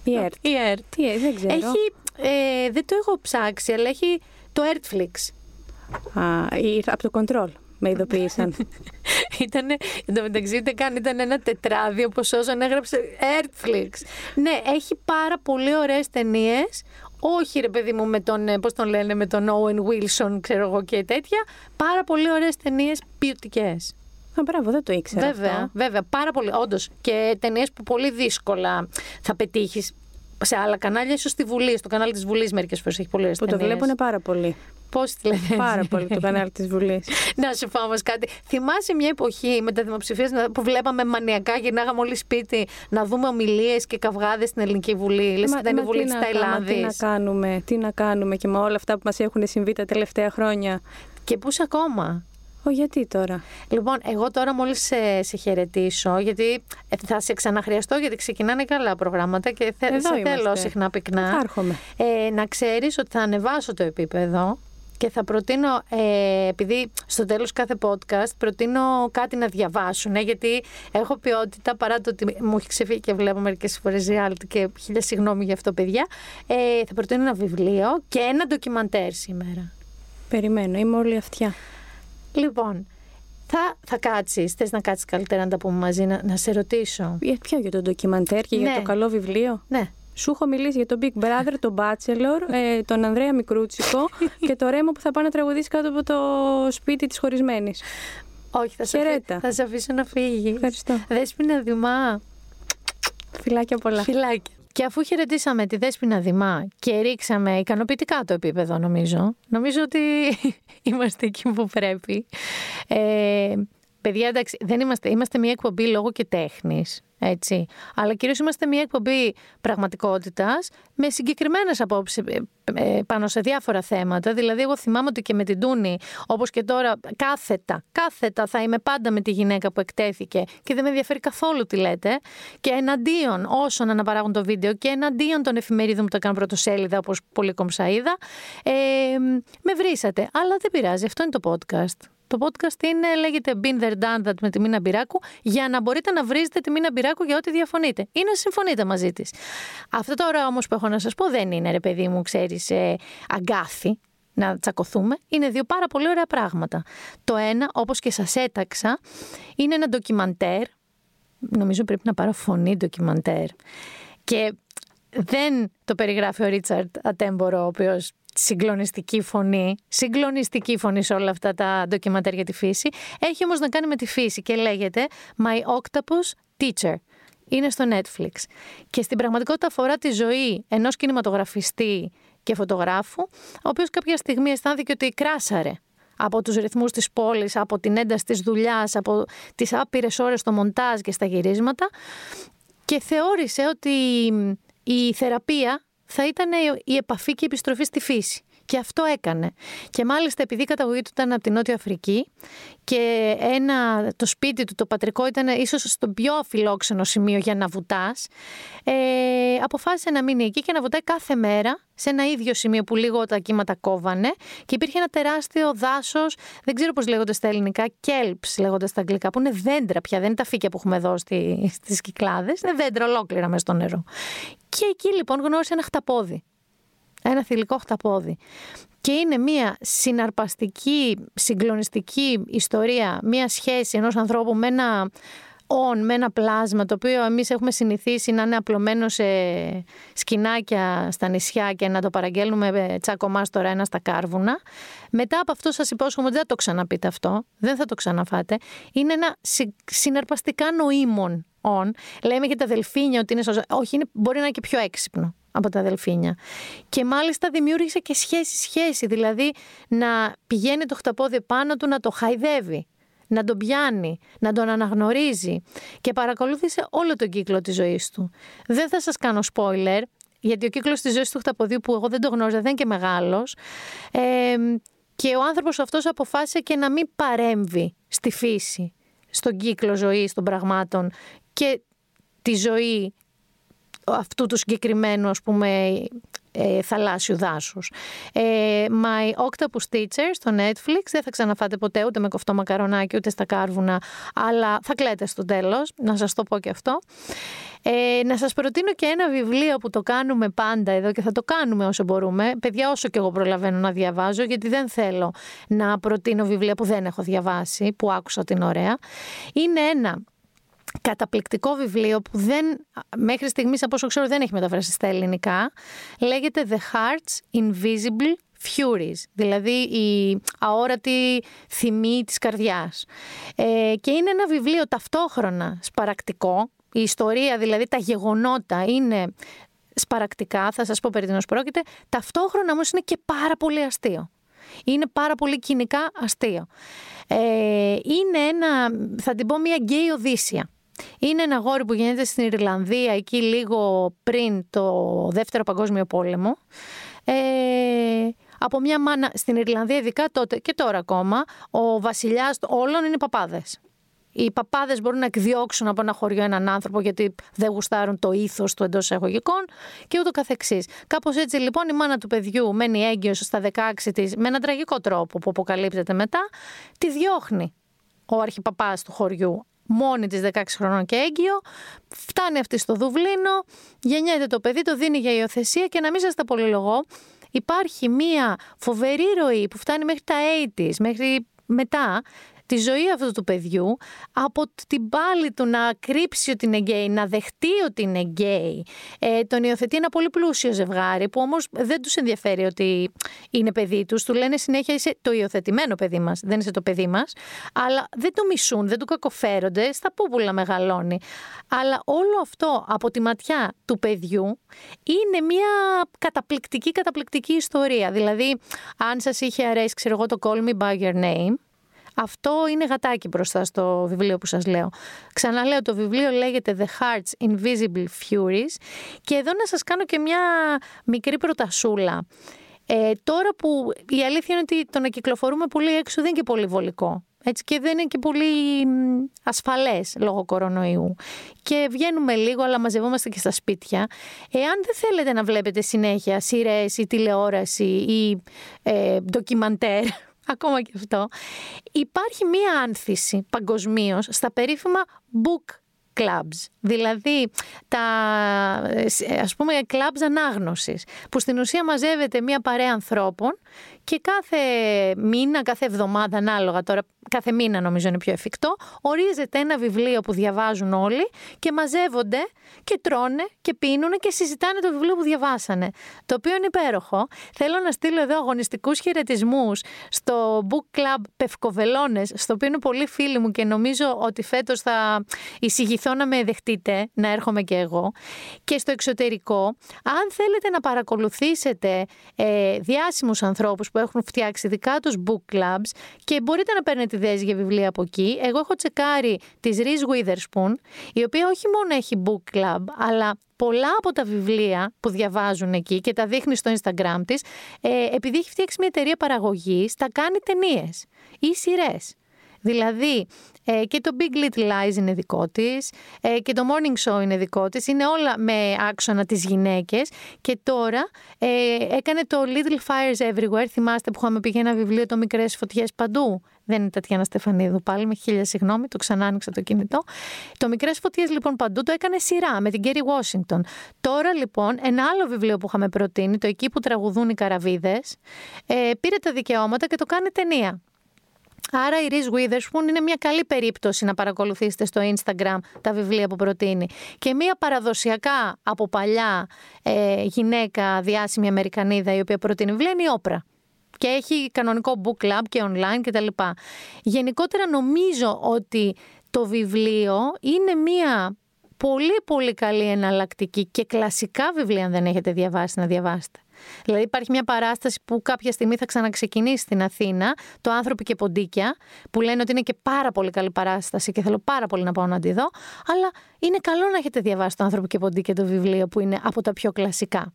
Η ΕΡΤ.
Η ΕΡΤ.
Τι, ε, δεν ξέρω.
Έχει. Ε, δεν το έχω ψάξει, αλλά έχει το Ertflix.
Α, ήρθα από το κοντρόλ. Με ειδοποίησαν.
Ήταν, εν τω μεταξύ, ούτε καν ήταν ένα τετράδιο πως όσον έγραψε Ertflix. Ναι, έχει πάρα πολύ ωραίες ταινίες. Όχι ρε παιδί μου με τον, ε, πώς τον λένε, με τον Owen Wilson, ξέρω εγώ και τέτοια. Πάρα πολύ ωραίες ταινίες ποιοτικές.
Α, μπράβο, δεν το ήξερα.
Βέβαια,
αυτό.
βέβαια, πάρα πολύ. Όντως. Και ταινίες που πολύ δύσκολα θα πετύχεις σε άλλα κανάλια, ίσως στη Βουλή, στο κανάλι της Βουλής μερικές φορές έχει πολλές
Που το βλέπουν πάρα πολύ.
Πώς τη λένε;
πάρα πολύ το κανάλι της Βουλής.
Να σου πω όμως κάτι. Θυμάσαι μια εποχή με τα δημοψηφία που βλέπαμε μανιακά, γυρνάγαμε όλοι σπίτι να δούμε ομιλίες και καυγάδες στην Ελληνική Βουλή; Λες
Μα-
ήταν η
μα
Βουλή
τι
της
να κα- μα
Ταϊλάνδης.
Τι να κάνουμε, τι να κάνουμε και με όλα αυτά που μας έχουν συμβεί τα τελευταία χρόνια.
Και πού είσαι ακόμα;
Ω, γιατί τώρα;
Λοιπόν, εγώ τώρα μόλις σε, σε χαιρετήσω, γιατί ε, θα σε ξαναχρειαστώ, γιατί ξεκινάνε καλά προγράμματα και θε,
Εδώ
σε θέλω
είμαστε.
συχνά πυκνά.
Θα έρχομαι.
Ε, να ξέρεις ότι θα ανεβάσω το επίπεδο και θα προτείνω, ε, επειδή στο τέλος κάθε podcast προτείνω κάτι να διαβάσουν, ε, γιατί έχω ποιότητα παρά το ότι μου έχει ξεφύγει και βλέπω μερικές φορές reality και χίλια συγγνώμη για αυτό παιδιά, ε, θα προτείνω ένα βιβλίο και ένα ντοκιμαντέρ σήμερα.
Περιμένω, είμαι όλη αυτιά.
Λοιπόν, θα, θα κάτσεις, θες να κάτσεις καλύτερα να τα πούμε μαζί, να, να σε ρωτήσω.
Για ποιο, για το ντοκιμαντέρ και για
Ναι.
το καλό βιβλίο;
Ναι.
Σου έχω μιλήσει για τον Big Brother, τον Bachelor, ε, τον Ανδρέα Μικρούτσικο και το Ρέμο που θα πάει να τραγουδήσει κάτω από το σπίτι της χωρισμένης.
Όχι, θα σε, αφή-
Χαιρέτα.
θα σε αφήσω να φύγεις.
Ευχαριστώ.
Δέσποινα Δημά.
Φιλάκια πολλά.
Φιλάκια. Και αφού χαιρετήσαμε τη Δέσποινα Δημά και ρίξαμε ικανοποιητικά το επίπεδο, νομίζω, νομίζω ότι είμαστε εκεί που πρέπει. Ε, παιδιά, εντάξει, δεν είμαστε, είμαστε μια εκπομπή λόγω και τέχνης. Έτσι. Αλλά κυρίως είμαστε μια εκπομπή πραγματικότητας με συγκεκριμένες απόψεις ε, ε, πάνω σε διάφορα θέματα. Δηλαδή, εγώ θυμάμαι ότι και με την Τούνη, όπως και τώρα, κάθετα, κάθετα θα είμαι πάντα με τη γυναίκα που εκτέθηκε και δεν με ενδιαφέρει καθόλου τι λέτε. Και εναντίον όσων αναπαράγουν το βίντεο και εναντίον των εφημερίδων που τα κάνουν πρωτοσέλιδα, όπως πολύ κομψαίδα, ε, με βρήσατε. Αλλά δεν πειράζει, αυτό είναι το podcast. Το podcast είναι, λέγεται Been There Done That με τη Μίνα Μπυράκου για να μπορείτε να βρίζετε τη Μίνα Μπυράκου για ό,τι διαφωνείτε ή να συμφωνείτε μαζί της. Αυτό τώρα όμως που έχω να σας πω δεν είναι ρε παιδί μου, ξέρεις, ε, αγκάθι να τσακωθούμε. Είναι δύο πάρα πολύ ωραία πράγματα. Το ένα, όπως και σας έταξα, είναι ένα ντοκιμαντέρ. Νομίζω πρέπει να πάρω φωνή ντοκιμαντέρ. Και δεν το περιγράφει ο Ρίτσαρντ Ατέμπορο, ο οποίος συγκλονιστική φωνή, συγκλονιστική φωνή σε όλα αυτά τα ντοκιματέρ για τη φύση. Έχει όμως να κάνει με τη φύση και λέγεται My Octopus Teacher. Είναι στο Netflix. Και στην πραγματικότητα αφορά τη ζωή ενός κινηματογραφιστή και φωτογράφου, ο οποίος κάποια στιγμή αισθάνθηκε ότι κράσαρε από τους ρυθμούς της πόλης, από την ένταση της δουλειάς, από τις άπειρες ώρες στο μοντάζ και στα γυρίσματα και θεώρησε ότι η θεραπεία θα ήταν η επαφή και η επιστροφή στη φύση. Και αυτό έκανε. Και μάλιστα επειδή η καταγωγή του ήταν από την Νότια Αφρική και ένα, το σπίτι του, το πατρικό, ήταν ίσως στο πιο αφιλόξενο σημείο για να βουτάς, ε, αποφάσισε να μείνει εκεί και να βουτάει κάθε μέρα σε ένα ίδιο σημείο που λίγο τα κύματα κόβανε και υπήρχε ένα τεράστιο δάσος, δεν ξέρω πώς λέγονται στα ελληνικά, kelps λέγονται στα αγγλικά, που είναι δέντρα πια, δεν είναι τα φύκια που έχουμε εδώ στι, στις κυκλάδες, είναι δέντρα ολόκληρα μέσα στο νερό. Και εκεί λοιπόν γνώρισε ένα χταπόδι ένα θηλυκό χταπόδι. Και είναι μια συναρπαστική, συγκλονιστική ιστορία, μια σχέση ενός ανθρώπου με ένα όν, με ένα πλάσμα το οποίο εμείς έχουμε συνηθίσει να είναι απλωμένο σε σκηνάκια στα νησιά και να το παραγγέλνουμε τσάκωμάς τώρα ένα στα κάρβουνα. Μετά από αυτό σας υπόσχομαι ότι δεν θα το ξαναπείτε αυτό, δεν θα το ξαναφάτε. Είναι ένα συναρπαστικά νοήμων όν. Λέμε για τα δελφίνια ότι είναι Όχι, είναι, μπορεί να είναι και πιο έξυπνο από τα αδελφίνια. Και μάλιστα δημιούργησε και σχέση-σχέση, δηλαδή να πηγαίνει το χταπόδι πάνω του να το χαϊδεύει, να τον πιάνει, να τον αναγνωρίζει και παρακολούθησε όλο τον κύκλο της ζωής του. Δεν θα σας κάνω spoiler, γιατί ο κύκλος της ζωής του χταποδίου που εγώ δεν το γνώριζα δεν είναι και μεγάλος ε, και ο άνθρωπος αυτός αποφάσισε και να μην παρέμβει στη φύση, στον κύκλο ζωής των πραγμάτων και τη ζωή αυτού του συγκεκριμένου ας πούμε ε, θαλάσσιου δάσους. Ε, My Octopus Teacher στο Netflix, δεν θα ξαναφάτε ποτέ ούτε με κοφτό μακαρονάκι ούτε στα κάρβουνα, αλλά θα κλαίτε στο τέλος, να σας το πω και αυτό. Ε, να σας προτείνω και ένα βιβλίο που το κάνουμε πάντα εδώ και θα το κάνουμε όσο μπορούμε. Παιδιά, όσο και εγώ προλαβαίνω να διαβάζω, γιατί δεν θέλω να προτείνω βιβλία που δεν έχω διαβάσει, που άκουσα την ωραία. Είναι ένα καταπληκτικό βιβλίο που δεν, μέχρι στιγμής από όσο ξέρω δεν έχει μεταφράσει στα ελληνικά. Λέγεται The Heart's Invisible Furies, δηλαδή η αόρατη θυμή της καρδιάς. Ε, και είναι ένα βιβλίο ταυτόχρονα σπαρακτικό, η ιστορία δηλαδή τα γεγονότα είναι σπαρακτικά, θα σας πω περί τίνος πρόκειται, ταυτόχρονα όμως είναι και πάρα πολύ αστείο. Είναι πάρα πολύ κοινικά αστείο. Ε, είναι ένα, θα την πω, μια γκέι οδύσσια. Είναι ένα γόρι που γίνεται στην Ιρλανδία εκεί λίγο πριν το Δεύτερο Παγκόσμιο Πόλεμο. Ε, από μια μάνα στην Ιρλανδία ειδικά τότε και τώρα ακόμα ο βασιλιάς όλων είναι παπάδες. Οι παπάδες μπορούν να εκδιώξουν από ένα χωριό έναν άνθρωπο γιατί δεν γουστάρουν το ήθος του εντός εισαγωγικών και ούτω καθεξής. Κάπως έτσι λοιπόν η μάνα του παιδιού μένει έγκυος στα 16 της με έναν τραγικό τρόπο που αποκαλύπτεται μετά, τη διώχνει ο αρχιπαπάς του χωριού μόνη της 16 χρονών και έγκυο, φτάνει αυτή στο Δουβλίνο, γεννιέται το παιδί, το δίνει για υιοθεσία και να μην σας τα πολυλογώ, υπάρχει μία φοβερή ροή που φτάνει μέχρι τα 80's, μέχρι μετά, τη ζωή αυτού του παιδιού από την πάλη του να κρύψει ότι είναι γκέι, να δεχτεί ότι είναι γκέι. Ε, τον υιοθετεί ένα πολύ πλούσιο ζευγάρι που όμως δεν τους ενδιαφέρει ότι είναι παιδί τους. Του λένε συνέχεια είσαι το υιοθετημένο παιδί μας, δεν είσαι το παιδί μας. Αλλά δεν το μισούν, δεν του κακοφέρονται, στα πούπουλα μεγαλώνει. Αλλά όλο αυτό από τη ματιά του παιδιού είναι μια καταπληκτική, καταπληκτική ιστορία. Δηλαδή, αν σας είχε αρέσει, ξέρω εγώ, το Call Me By Your Name, Αυτό είναι γατάκι μπροστά στο βιβλίο που σας λέω. Ξαναλέω, το βιβλίο λέγεται The Heart's Invisible Furies και εδώ να σας κάνω και μια μικρή προτασούλα. Ε, τώρα που η αλήθεια είναι ότι το να κυκλοφορούμε πολύ έξω δεν είναι και πολύ βολικό. Έτσι, και δεν είναι και πολύ ασφαλές λόγω κορονοϊού. Και βγαίνουμε λίγο, αλλά μαζευόμαστε και στα σπίτια. Εάν δεν θέλετε να βλέπετε συνέχεια σειρές ή τηλεόραση ή ε, ντοκιμαντέρ, ακόμα και αυτό, υπάρχει μία άνθηση παγκοσμίως στα περίφημα book clubs, δηλαδή τα ας πούμε clubs ανάγνωσης, που στην ουσία μαζεύεται μία παρέα ανθρώπων και κάθε μήνα, κάθε εβδομάδα, ανάλογα τώρα, κάθε μήνα νομίζω είναι πιο εφικτό, ορίζεται ένα βιβλίο που διαβάζουν όλοι και μαζεύονται και τρώνε και πίνουν και συζητάνε το βιβλίο που διαβάσανε. Το οποίο είναι υπέροχο. Θέλω να στείλω εδώ αγωνιστικούς χαιρετισμούς στο Book Club Πευκοβελώνες, στο οποίο είναι πολύ φίλοι μου και νομίζω ότι φέτος θα εισηγηθώ να με δεχτείτε, να έρχομαι και εγώ. Και στο εξωτερικό, αν θέλετε να παρακολουθήσετε ε, διάσημους ανθρώπους που έχουν φτιάξει δικά τους book clubs και μπορείτε να παίρνετε ιδέες για βιβλία από εκεί. Εγώ έχω τσεκάρει τη Reese Witherspoon, η οποία όχι μόνο έχει book club, αλλά πολλά από τα βιβλία που διαβάζουν εκεί και τα δείχνει στο Instagram της, ε, επειδή έχει φτιάξει μια εταιρεία παραγωγής, τα κάνει ταινίες ή σειρές. Δηλαδή, ε, και το Big Little Lies είναι δικό της, ε, και το Morning Show είναι δικό της. Είναι όλα με άξονα τις γυναίκες. Και τώρα ε, έκανε το Little Fires Everywhere. Θυμάστε που είχαμε πει για ένα βιβλίο το Μικρές Φωτιές Παντού. Δεν είναι η Τατιάνα Στεφανίδου πάλι, με χίλια συγγνώμη, το ξανά άνοιξα το κινητό. Το Μικρές Φωτιές λοιπόν παντού το έκανε σειρά με την Κέρι Washington. Τώρα λοιπόν ένα άλλο βιβλίο που είχαμε προτείνει, το Εκεί που τραγουδούν οι καραβίδες, ε, πήρε τα δικαιώματα και το κάνει ταινία. Άρα η Reese Witherspoon είναι μια καλή περίπτωση να παρακολουθήσετε στο Instagram τα βιβλία που προτείνει. Και μια παραδοσιακά από παλιά ε, γυναίκα διάσημη Αμερικανίδα η οποία προτείνει βιβλία είναι η Όπρα. Και έχει κανονικό book club και online κτλ. Γενικότερα νομίζω ότι το βιβλίο είναι μια πολύ πολύ καλή εναλλακτική και κλασικά βιβλία αν δεν έχετε διαβάσει να διαβάσετε. Δηλαδή υπάρχει μια παράσταση που κάποια στιγμή θα ξαναξεκινήσει στην Αθήνα, το άνθρωποι και ποντίκια, που λένε ότι είναι και πάρα πολύ καλή παράσταση και θέλω πάρα πολύ να πάω να τη δω, αλλά είναι καλό να έχετε διαβάσει το άνθρωποι και ποντίκια το βιβλίο που είναι από τα πιο κλασικά.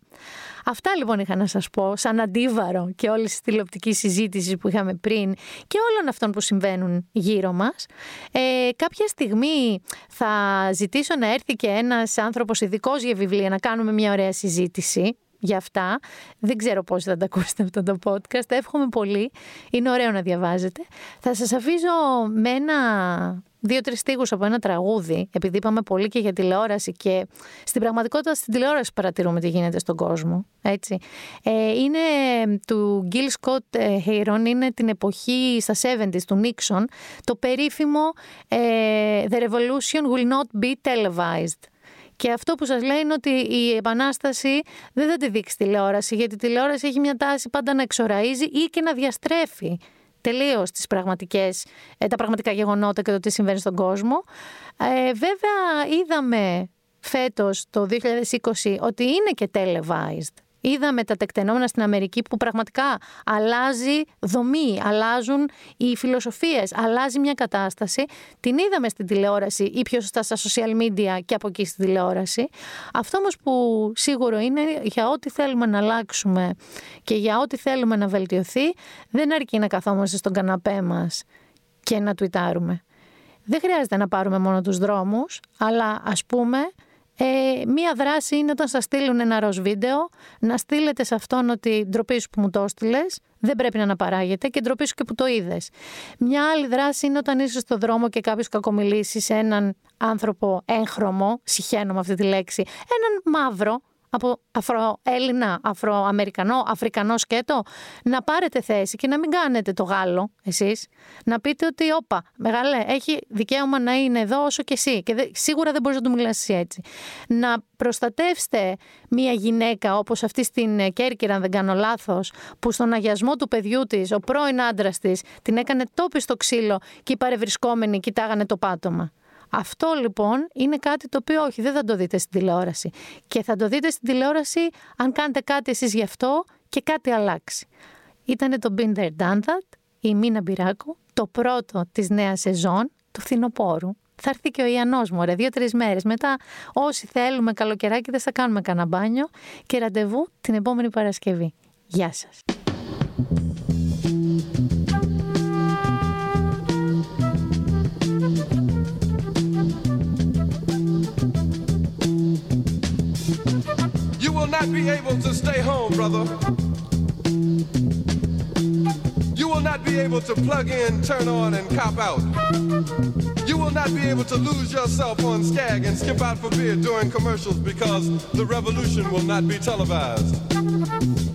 Αυτά λοιπόν είχα να σας πω, σαν αντίβαρο και όλη τη τηλεοπτική συζήτηση που είχαμε πριν και όλων αυτών που συμβαίνουν γύρω μας. Ε, κάποια στιγμή θα ζητήσω να έρθει και ένας άνθρωπος ειδικός για βιβλία να κάνουμε μια ωραία συζήτηση για αυτά. Δεν ξέρω πώς θα τα ακούσετε αυτό το podcast. Εύχομαι πολύ. Είναι ωραίο να διαβάζετε. Θα σας αφήσω με ένα δύο-τρεις στίχους από ένα τραγούδι, επειδή είπαμε πολύ και για τηλεόραση και στην πραγματικότητα στην τηλεόραση παρατηρούμε τι γίνεται στον κόσμο. Έτσι. Ε, είναι του Γκίλ Σκοτ Χέιρον, είναι την εποχή στα 70s του Νίξον, το περίφημο ε, The revolution will not be televised. Και αυτό που σας λέει είναι ότι η επανάσταση δεν θα τη δείξει τηλεόραση, γιατί η τηλεόραση έχει μια τάση πάντα να εξοραίζει ή και να διαστρέφει τελείως τις πραγματικές, ε, τα πραγματικά γεγονότα και το τι συμβαίνει στον κόσμο. Ε, βέβαια είδαμε φέτος το 2020 ότι είναι και televised Είδαμε τα τεκτενόμενα στην Αμερική που πραγματικά αλλάζει δομή, αλλάζουν οι φιλοσοφίες, αλλάζει μια κατάσταση. Την είδαμε στην τηλεόραση ή πιο σωστά στα social media και από εκεί στην τηλεόραση. Αυτό όμως που σίγουρο είναι για ό,τι θέλουμε να αλλάξουμε και για ό,τι θέλουμε να βελτιωθεί, δεν αρκεί να καθόμαστε στον καναπέ μας και να τουιτάρουμε. Δεν χρειάζεται να πάρουμε μόνο τους δρόμους, αλλά ας πούμε ε, μία δράση είναι όταν σας στείλουν ένα ροζ βίντεο, να στείλετε σε αυτόν ότι ντροπή σου που μου το έστειλες, δεν πρέπει να αναπαράγεται και ντροπή σου και που το είδες. Μια άλλη δράση είναι όταν είσαι στο δρόμο και κάποιος κακομιλήσει σε έναν άνθρωπο έγχρωμο, συχαίνω με αυτή τη λέξη, έναν μαύρο, από Αφροέλληνα, Αφροαμερικανό, Αφρικανό σκέτο, να πάρετε θέση και να μην κάνετε το Γάλλο εσείς. Να πείτε ότι, όπα, μεγάλε, έχει δικαίωμα να είναι εδώ όσο και εσύ. Και σίγουρα δεν μπορείς να του μιλήσει έτσι. Να προστατεύσετε μία γυναίκα όπως αυτή στην Κέρκυρα, αν δεν κάνω λάθος, που στον αγιασμό του παιδιού της, ο πρώην άντρας της, την έκανε τόπις στο ξύλο και οι παρευρισκόμενοι κοιτάγανε το πάτωμα. Αυτό λοιπόν είναι κάτι το οποίο όχι, δεν θα το δείτε στην τηλεόραση. Και θα το δείτε στην τηλεόραση αν κάνετε κάτι εσείς γι' αυτό και κάτι αλλάξει. Ήτανε το Binder Done That, η Μίνα Μπυράκου το πρώτο της νέας σεζόν του φθινοπόρου. Θα έρθει και ο Ιαννός μου, ρε, δύο-τρεις μέρες. Μετά όσοι θέλουμε καλοκαιράκι δεν θα κάνουμε κανένα μπάνιο και ραντεβού την επόμενη Παρασκευή. Γεια σας.
Not be able to stay home, brother. You will not be able to plug in, turn on, and cop out. You will not be able to lose yourself on Skag and skip out for beer during commercials because the revolution will not be televised.